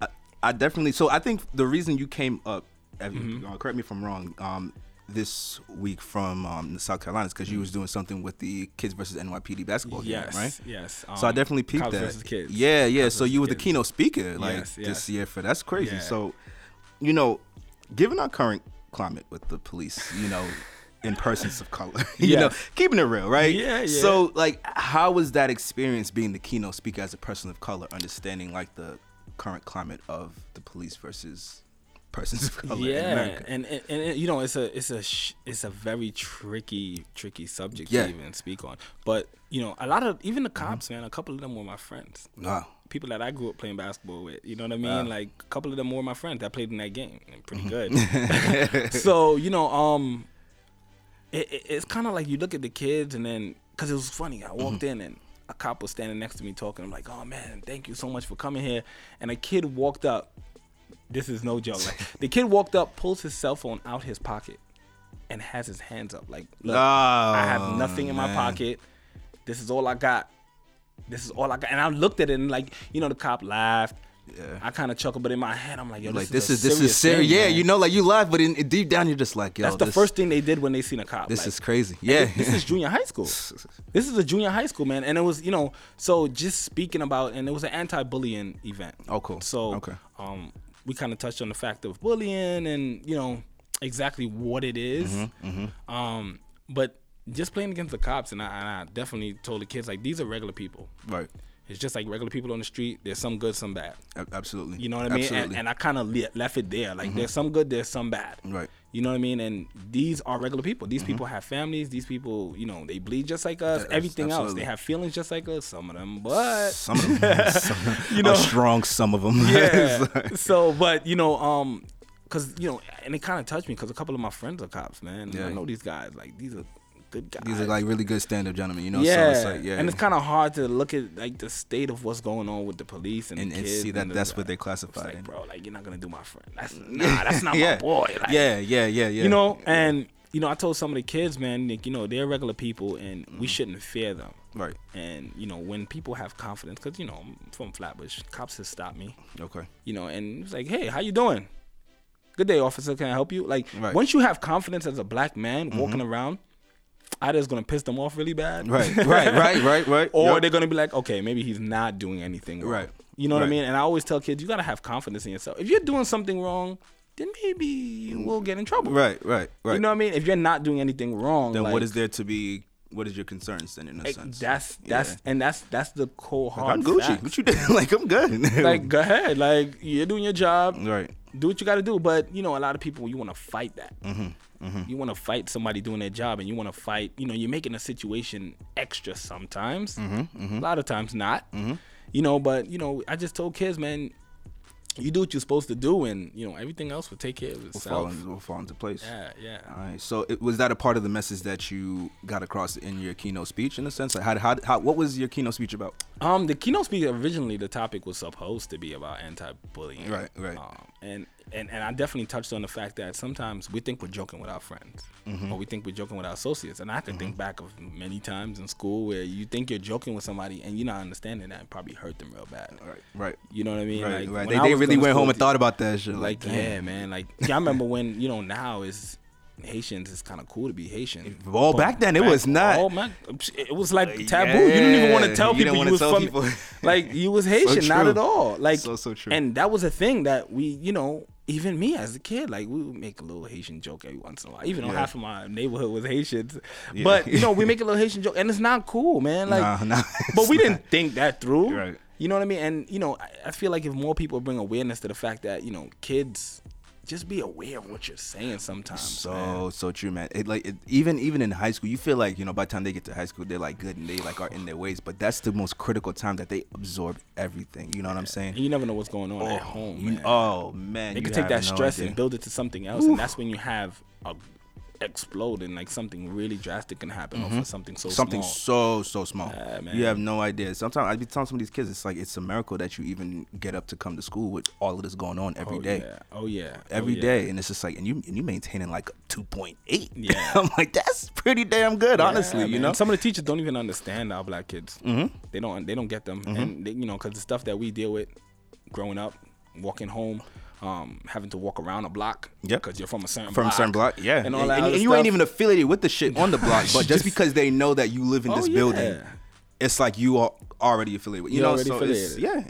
I, I definitely so I think the reason you came up Mm-hmm. uh, correct me if I'm wrong, um this week from um, South Carolina because you was doing something with the kids versus NYPD basketball game, right? yes. So I Um, definitely peeped College that. kids. Yeah, yeah. So you were the keynote speaker like Yes, this yes. year for that's crazy. Yeah. So, you know, given our current climate with the police, you know, in persons of color, you know, keeping it real, right? Yeah, yeah. So, like, how was that experience being the keynote speaker as a person of color, understanding like the current climate of the police versus persons of color yeah, and, and and you know it's a it's a sh- it's a very tricky tricky subject Yeah. to even speak on. But you know, a lot of even the Mm-hmm. cops, man, a couple of them were my friends. Wow. People that I grew up playing basketball with, you know what I mean? Wow. Like a couple of them were my friends that played in that game, and pretty Mm-hmm. good. so you know, um, it, it, it's kind of like you look at the kids, and then because it was funny, I walked Mm-hmm. in and a cop was standing next to me talking. I'm like, oh man, thank you so much for coming here. And a kid walked up. This is no joke. Like the kid walked up, pulls his cell phone out his pocket, and has his hands up. Like, look, I have nothing in my Oh, pocket. This is all I got. This is all I got. And I looked at it and like, you know, the cop laughed. Yeah. I kind of chuckled, but in my head, I'm like, yo, like this, this is is this is serious. thing, Yeah, man. you know, like you laugh, but in, deep down you're just like, yo, That's the this, first thing they did when they seen a cop. This Like, is crazy. Yeah, this is junior high school. This is a junior high school, man, and it was, you know, so just speaking about, and it was an anti-bullying event. Oh, cool. So, Okay. um, we kind of touched on the fact of bullying and you know exactly what it is. Mm-hmm, Um, but just playing against the cops, and I, and I definitely told the kids like these are regular people. right. It's just like regular people on the street. There's some good, some bad. Absolutely. You know what I mean? And, Absolutely. Mm-hmm. and I kind of le- left it there. Like there's some good, there's some bad. Right. You know what I mean? And these are regular people. These people have families. These people, you know, they bleed just like us. Mm-hmm. Yeah, Everything else, they have feelings just like us. Some of them, but some of them, some, You know- strong some of them. yeah. Like- so, but you know, um, cause you know, and it kind of touched me because a couple of my friends are cops, man. Yeah. I know these guys. Like these are good guys. these are like really good stand-up gentlemen, you know. yeah. So it's like, yeah, and it's kind of hard to look at like the state of what's going on with the police and, and, the and see that and the- that's what they classify. like, bro, like you're not gonna do my friend. That's nah, that's not yeah. my boy. Like, yeah, yeah, yeah, yeah. you know, and you know, I told some of the kids, man, like, you know, they're regular people, and Mm-hmm. we shouldn't fear them. right. And you know, when people have confidence, because you know, I'm from Flatbush, cops have stopped me. Okay. You know, and it's like, hey, how you doing? Good day, officer. Can I help you? Like, Right. once you have confidence as a black man walking around, either it's gonna piss them off really bad, Right, right, right, right, right. or Yup. they're gonna be like, okay, maybe he's not doing anything wrong. Right. You know what I mean? And I always tell kids, you gotta have confidence in yourself. If you're doing something wrong, then maybe you will get in trouble. right, right, right. You know what I mean? If you're not doing anything wrong, then like, what is there to be? What is your concerns then in a like, sense? That's that's Yeah. and that's that's the cold hard. I'm Gucci. facts. What you doing? like I'm good. Like go ahead, like you're doing your job. right. do what you got to do. But you know, a lot of people you want to fight that. Mm-hmm, You want to fight somebody doing their job, and you want to fight. You know, you're making a situation extra sometimes. Mm-hmm, A lot of times not. You know, but you know, I just told kids, man, you do what you're supposed to do, and you know everything else will take care of Will fall, itself. in, will fall into place. Yeah, yeah. All right. So, it, was that a part of the message that you got across in your keynote speech, in a sense? Like, how, how, how, what was your keynote speech about? Um, the keynote speech originally the topic was supposed to be about anti-bullying. Right, right. Um, and and and I definitely touched on the fact that sometimes we think we're joking with our friends, Mm-hmm. or we think we're joking with our associates. And I can think back of many times in school where you think you're joking with somebody and you're not understanding that and probably hurt them real bad. Right, right. You know what I mean? Right, Like, right. They, they really went home and thought about that shit. Like, damn. yeah, man. Like, yeah, I remember when you know now is Haitians is kind of cool to be Haitian. Well, But back then, it was not. Oh man, it was like taboo. you didn't even want to tell you people didn't you was from. people. like you was Haitian, not at all. Like So, so true. And that was a thing that we, you know, even me as a kid, like we would make a little Haitian joke every once in a while. Even though Yeah. half of my neighborhood was Haitians, Yeah. but you know, we make a little Haitian joke, and it's not cool, man. Like, Nah, nah, but we not. didn't think that through. Right. You know what I mean? And you know, I, I feel like if more people bring awareness to the fact that you know, kids just be aware of what you're saying sometimes. So man. so true, man. It like it, even even in high school, you feel like you know by the time they get to high school, they're like good and they like are in their ways. But that's the most critical time that they absorb everything. You know what I'm saying? And you never know what's going on at oh, home. You- man. oh man, they you could take that no stress idea. and build it to something else, and that's when you have a explode and like something really drastic can happen off of something so Mm-hmm. something small. so so small. Yeah, man. You have no idea. Sometimes I'd be telling some of these kids, it's like it's a miracle that you even get up to come to school with all of this going on every oh, day. Yeah. Oh yeah. every oh, day, and it's just like, and you and you maintaining like two point eight. Yeah. I'm like, that's pretty damn good, Yeah, honestly. You man. know, some of the teachers don't even understand our black kids. Mm-hmm. They don't. They don't get them, and they, you know, because the stuff that we deal with, growing up, walking home, um, having to walk around a block, Yep. because you're from a certain from block, a certain block, yeah, and all and, that. and other you ain't even affiliated with the shit on the block, but just because they know that you live in Oh, this yeah. building, it's like you are already affiliated with. You You're know, already so affiliated. yeah.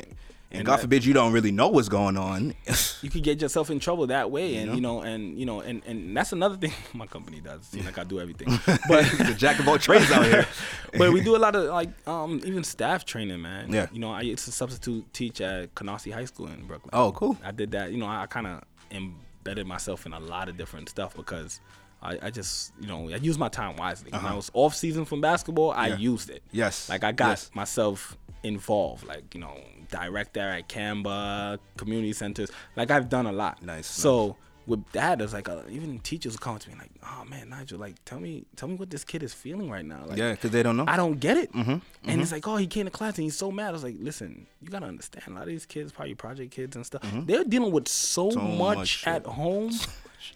And, And God that- forbid you don't really know what's going on. you could get yourself in trouble that way and know? you know and you know and and that's another thing my company does seem like i do everything but the jack of all trades out here. but we do a lot of like um even staff training man Yeah. you know i used to substitute teach at canarsie high school in brooklyn Oh, cool. i did that you know i, I kind of embedded myself in a lot of different stuff because I, I just you know I used my time wisely. When I was off season from basketball, I Uh-huh. Yeah. used it. Yes. Like I got Yes. myself involved, like you know, director at Canva, community centers. Like I've done a lot. Nice, So with that, it's like uh even teachers will come to me like, "Oh man, Nigel, like tell me, tell me what this kid is feeling right now." Like, Yeah, because they don't know. I don't get it. Mhm. And it's mm-hmm. like, oh, he came to class and he's so mad. I was like, listen, you gotta understand. A lot of these kids, probably project kids and stuff, mm-hmm. they're dealing with so, So much, much at home.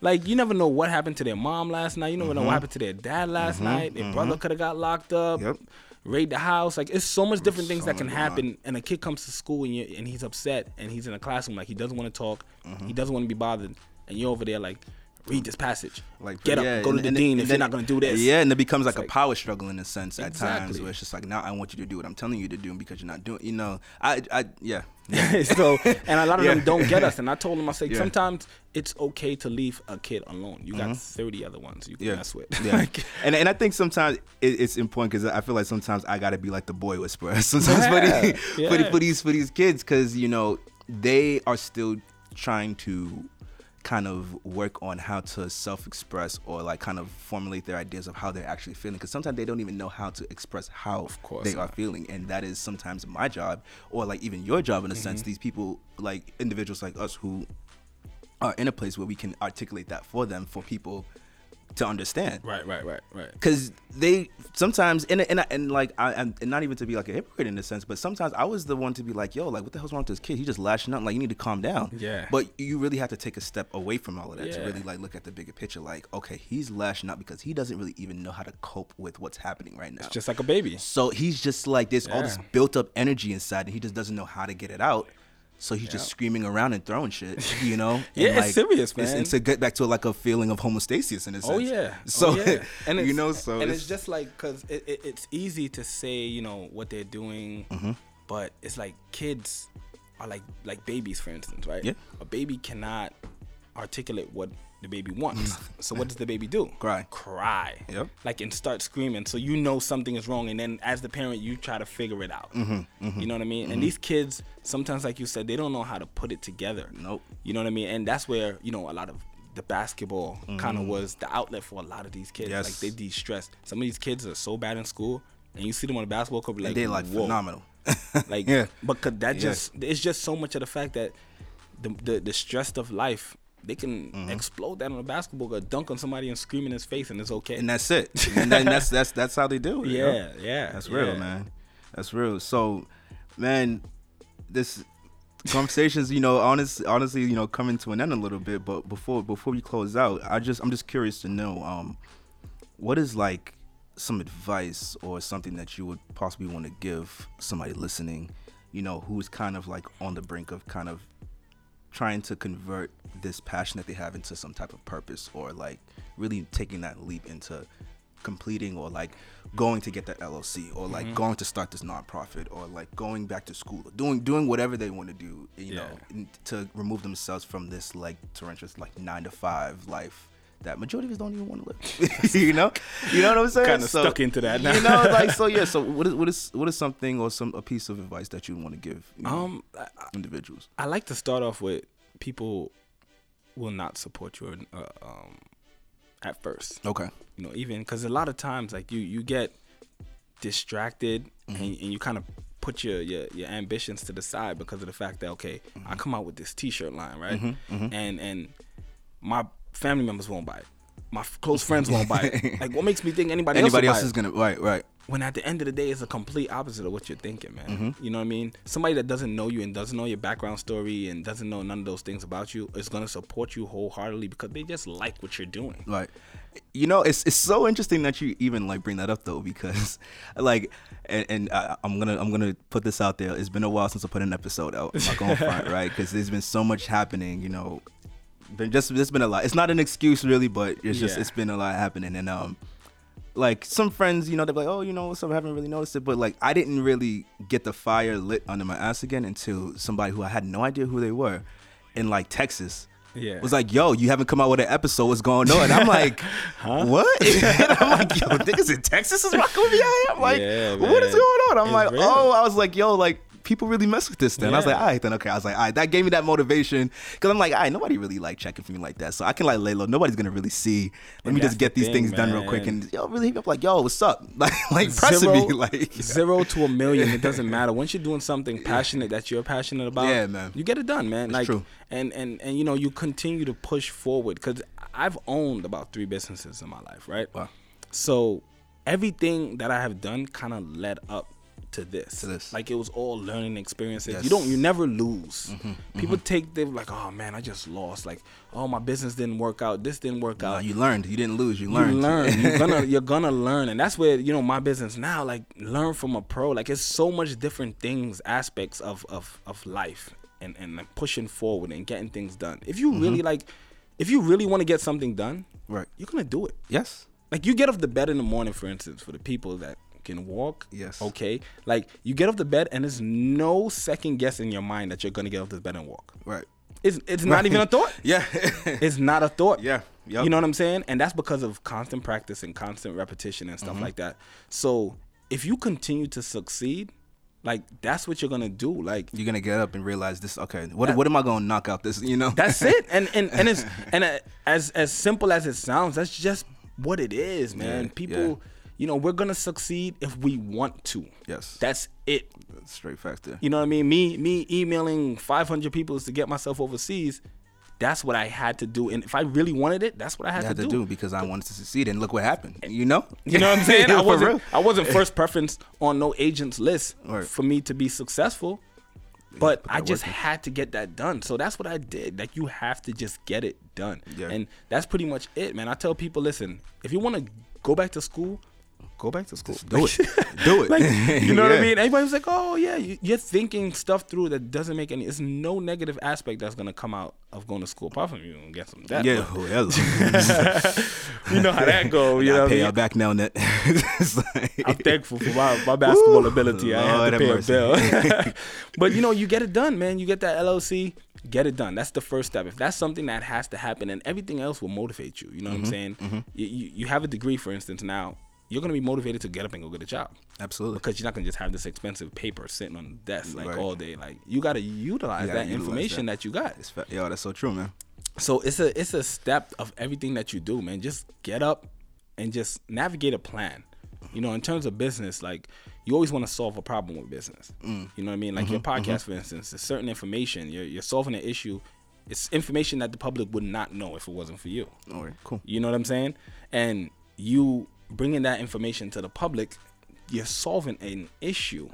Like you never know what happened to their mom last night. You never know what mm-hmm. happened to their dad last night. Their brother could have got locked up. Yep. Raid the house. Like it's so much different things So that can happen. And a kid comes to school and you and he's upset and he's in a classroom like he doesn't want to talk. Mm-hmm. He doesn't want to be bothered. And you're over there like, read this passage. like get up, yeah, go to and- the and- dean and if then- you're not gonna do this. Yeah, and it becomes like It's a power struggle in a sense at times where it's just like now I want you to do what I'm telling you to do because you're not doing. You know, I, I, yeah. so and a lot of Yeah. them don't get us. And I told them I said Yeah. sometimes it's okay to leave a kid alone. You got thirty other ones you can Mm-hmm. yeah, mess with. yeah. Like, and and I think sometimes it, it's important because I feel like sometimes I got to be like the boy whisperer. Sometimes for, the, for, the, for these for these kids because you know they are still trying to kind of work on how to self-express or like kind of formulate their ideas of how they're actually feeling because sometimes they don't even know how to express how course they are feeling and that is sometimes my job or like even your job in a sense Mm-hmm. these people like individuals like us who are in a place where we can articulate that for them for people to understand right, right, right, right. because they sometimes and and, and like I and and not even to be like a hypocrite in a sense, but sometimes I was the one to be like, yo, like what the hell's wrong with this kid? He just lashing out. Like you need to calm down. Yeah. But you really have to take a step away from all of that to really like look at the bigger picture. Like, okay, he's lashing out because he doesn't really even know how to cope with what's happening right now. Just like a baby. So he's just like there's all this built up energy inside, and he just doesn't know how to get it out. So he's just screaming around and throwing shit, you know. Yeah, and it's serious, it's- man. And to get back to like a feeling of homeostasis in a sense. Oh yeah. So oh, yeah. and it's, you know, so and it's, just like because it, it, it's easy to say you know what they're doing, Mm-hmm. but it's like kids are like like babies, for instance, right? Yeah. A baby cannot articulate what the baby wants. so what does the baby do? Cry. Cry. Yep. Like and start screaming. So you know something is wrong, and then as the parent, you try to figure it out. Mm-hmm, You know what I mean? And these kids sometimes, like you said, they don't know how to put it together. Nope. You know what I mean? And that's where, you know, a lot of the basketball kind of was the outlet for a lot of these kids. Mm-hmm. Yes. Like they de-stress. Some of these kids are so bad in school, and you see them on the basketball court, like, they like whoa. phenomenal. Like, Yeah. but that Yeah. just it's just so much of the fact that the the, the stress of life. They can Mm-hmm. explode that on a basketball court, dunk on somebody and scream in his face, and it's okay. and that's it. And then that's that's that's how they do it. you know? yeah, yeah, That's real, yeah. man. That's real. So, man, this conversations, you know, honest, honestly, you know, coming to an end a little bit. But before before we close out, I just I'm just curious to know, um, what is like some advice or something that you would possibly want to give somebody listening, you know, who's kind of like on the brink of kind of trying to convert this passion that they have into some type of purpose or like really taking that leap into completing or like going to get that LLC or like mm-hmm. going to start this nonprofit or like going back to school or doing doing whatever they want to do you know Yeah. in- to remove themselves from this like torrential like 9 to 5 life that majority of us don't even want to live. You know? You know what I'm saying? Kinda stuck into that now. you know like so yeah so what is what is what is something or some a piece of advice that you want to give you know, Um, I, individuals? I like to start off with people will not support you uh, um, at first. okay. You know, even because a lot of times, like you, you get distracted and, and you kind of put your, your your ambitions to the side because of the fact that okay, I come out with this T-shirt line, right? And and my family members won't buy it. My f- close friends won't buy it. Like, what makes me think anybody, anybody else, else is gonna right right when at the end of the day it's a complete opposite of what you're thinking man Mm-hmm. you know what i mean somebody that doesn't know you and doesn't know your background story and doesn't know none of those things about you is going to support you wholeheartedly because they just like what you're doing Right. You know, it's it's so interesting that you even like bring that up though, because like, and, and I, I'm gonna I'm gonna put this out there. It's been a while since I put an episode out. I'm not going front, right? Because there's been so much happening. You know, been just it's been a lot. It's not an excuse really, but it's just Yeah. it's been a lot happening. And um, like some friends, you know, they're like, oh, you know? I haven't really noticed it, but like I didn't really get the fire lit under my ass again until somebody who I had no idea who they were in like Texas. Yeah. Was like, yo, you haven't come out with an episode. What's going on? And I'm like, what? and I'm like, yo, niggas in Texas is rocking with me. I'm like, Yeah, what is going on? I'm It's like, real. oh, I was like, yo, like people really mess with this. Then I was like, all right, then okay. I was like, all right, that gave me that motivation because I'm like, all right, nobody really like checking for me like that, so I can like lay low. Nobody's gonna really see. Let And me just get the these things thing, done real quick man. and yo, really hit me up like, yo, what's up? Like, like pressing me, like, zero to a million. It doesn't matter. Once you're doing something passionate that you're passionate about, Yeah, man. you get it done, man. like, true. and and and you know, you continue to push forward because I've owned about three businesses in my life, right? Wow. So everything that I have done kind of led up to this. To this. Like it was all learning experiences. Yes. You don't, you never lose. People take they're like, oh man, I just lost. Like, oh my business didn't work out. This didn't work uh, out you learned. You didn't lose. You you learned. learn. You're gonna you're gonna learn, and that's where you know my business now. Like learn from a pro. Like it's so much different things, aspects of of of life, and and like pushing forward and getting things done. If you really like, if you really want to get something done, Mm-hmm. Right. you're gonna do it. yes. Like you get off the bed in the morning, for instance, for the people that can walk. Yes. Okay. Like you get off the bed, and there's no second guess in your mind that you're gonna get off the bed and walk. Right. It's it's not even a thought. Yeah. It's not a thought. Yeah. Yup. You know what I'm saying? And that's because of constant practice and constant repetition and stuff Mm-hmm. like that. So if you continue to succeed, like that's what you're gonna do. Like You're gonna get up and realize this. Okay, what what am I gonna knock out this? You know. that's it. And and and it's and uh, as as simple as it sounds, that's just what it is, man. Yeah, People, yeah. You know, we're gonna succeed if we want to. Yes. That's it. straight factor. You know what I mean? Me me emailing 500 people is to get myself overseas. That's what I had to do, and if I really wanted it, that's what I had, to do. Had to, do. do because I wanted to succeed, and look what happened. You know. You know what I'm saying? I wasn't. I wasn't first preference on no agent's list Right. for me to be successful. But I just work in. had to get that done. So that's what I did. Like you have to just get it done. Yeah. And that's pretty much it, man. I tell people, listen, if you want to go back to school, go back to school. do it. Do it. like, you know what I mean? mean? was like, oh yeah, you- you're thinking stuff through that doesn't make any. It's no negative aspect that's gonna come out of going to school. Apart from you gonna get some debt. Yeah. oh, you know how that go. You I know what I pay mean? y'all back now, net. Like- I'm thankful for my, my basketball Woo, ability. I have to pay a bill. but you know, you get it done, man. You get that LLC, get it done. That's the first step. If that's something that has to happen, and everything else will motivate you. You know what I'm mm-hmm. saying? Mm-hmm. You, you, you have a degree, for instance. Now you're gonna be motivated to get up and go get a job Absolutely. because you're not gonna just have this expensive paper sitting on the desk like Right. all day. Like you gotta utilize that utilize information that. that. you got. It's yo, that's so true, man. So it's a it's a step of everything that you do, man. Just get up and just navigate a plan. You know, in terms of business, like you always want to solve a problem with business. Mm. You know what I mean? Like Mm-hmm, your podcast, for instance, there's certain information you're you're solving an issue. It's information that the public would not know if it wasn't for you. All right, cool. You know what I'm saying? And you bringing that information to the public, you're solving an issue.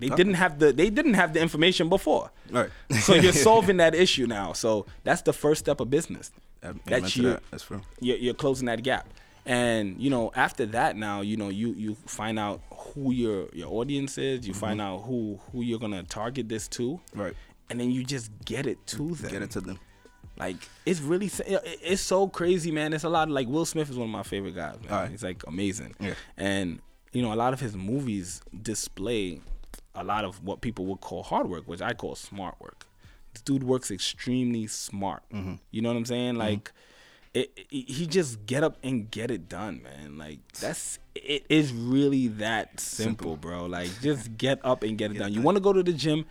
They didn't have the they didn't have the information before. Right. so you're solving that issue now. So that's the first step of business. Amen That's you. that. That's true. You're, you're closing that gap. And you know, after that, now you know you you find out who your your audience is. You find out who who you're gonna target this to. Mm-hmm. Right. And then you just get it to them. Get it to them. Like it's really it's so crazy, man. It's a lot of like Will Smith is one of my favorite guys. Man. Alright. He's like amazing. Yeah. And you know, a lot of his movies display a lot of what people would call hard work, which I call smart work. This dude works extremely smart. Mm-hmm. You know what I'm saying? Like it, it- he just get up and get it done, man. Like that's it is really that simple, bro. Like just get up and get it done. You want to go to the gym,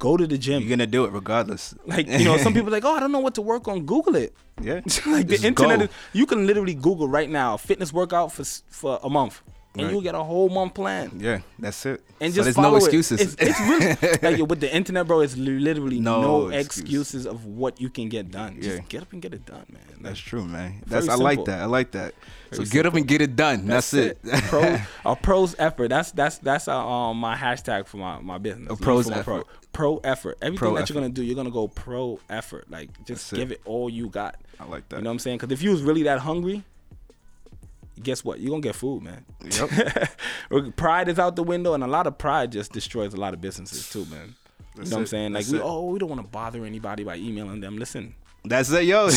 go to the gym. You're gonna do it regardless. Like you know, some people are like, oh, I don't know what to work on. Google it. Yeah. like the internet, is, you can literally Google right now fitness workout for for a month, and Right. you'll get a whole month plan. Yeah, that's it. And so just there's no it. excuses. It's, it's really like with the internet, bro. It's literally no, No excuses. of what you can get done. Yeah. Just get up and get it done, man. Like, That's true, man. That's I like that. I like that. So Very get up and get it done. That's, it. Pro, a pros effort. That's that's that's uh, um my hashtag for my my business. A pros effort. Pro, pro effort. Everything Pro that effort. you're gonna do, you're gonna go pro effort. Like just That's give it all you got. I like that. You know what I'm saying? Because if you was really that hungry, guess what? You're gonna get food, man. Yep. pride is out the window, and a lot of pride just destroys a lot of businesses too, man. That's you know what I'm it. saying? Like we, oh, we don't want to bother anybody by emailing them. Listen, That's it, yo. Yo,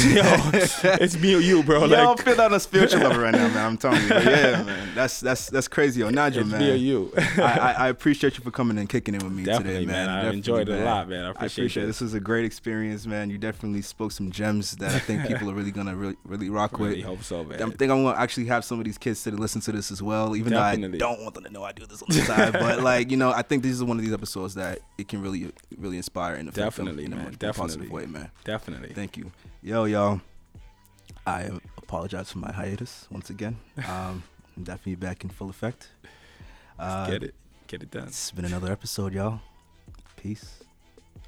it's me or you, bro. Yo, like, I feel on a spiritual level right now, man. I'm telling you. But yeah, man. That's that's that's crazy, yo. Nigel, it's man. me or you. I, I, I appreciate you for coming and kicking it with me Definitely, today, man. man. I Definitely, enjoyed it a lot, man. I appreciate it. it. This was a great experience, man. You definitely spoke some gems that I think people are really gonna really, really rock really with. hope so, man. I think I'm gonna actually have some of these kids to listen to this as well, even though I don't want them to know I do this on the side. But like, you know, I think this is one of these episodes that it can really, really inspire and affect them Definitely, in a man. much more positive Definitely. way, man. Definitely. Thank you. Yo, y'all. I apologize for my hiatus once again. Um, I'm definitely back in full effect. Uh, Get it. Get it done. It's been another episode, y'all. Peace.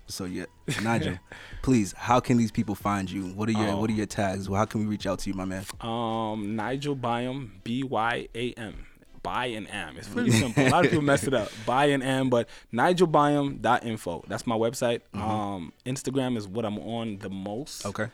So yeah, Nigel, please, how can these people find you? What are your Oh. What are your tags? How can we reach out to you, my man? Um, Nigel Byam, B Y A M. Buy and am. It's pretty simple. A lot of people mess it up. Buy and am, but nigelbyam.info. That's my website. Um, Instagram is what I'm on the most. Okay.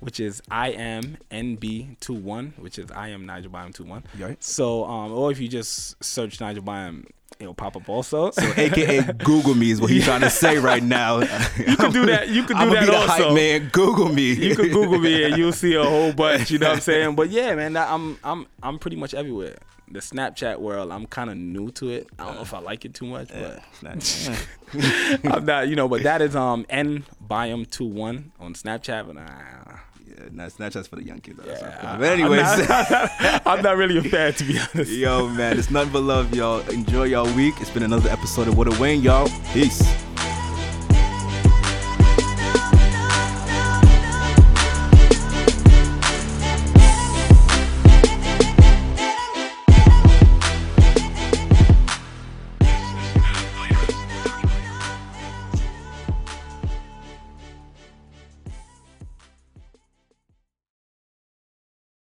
Which is I am NB21, which is I am Nigel Byam 21. You alright? So, um, or if you just search Nigel Byam, it'll pop up also. So, AKA Google me is what he's trying to say right now. you can do that. You can do I'm that be the also. hype man. Google me. you can Google me and you'll see a whole bunch. You know what I'm saying? But yeah, man, I'm I'm I'm pretty much everywhere. The Snapchat world, I'm kind of new to it. I don't know if I like it too much, but I'm not. You know, but that is um n byam 21 on Snapchat. But nah, yeah, nah, Snapchat's for the young kids. Yeah, but anyways, I'm not, I'm not really a fan to be honest. yo, man, it's nothing but love, y'all. Enjoy y'all week. It's been another episode of What up Wayne, y'all. Peace.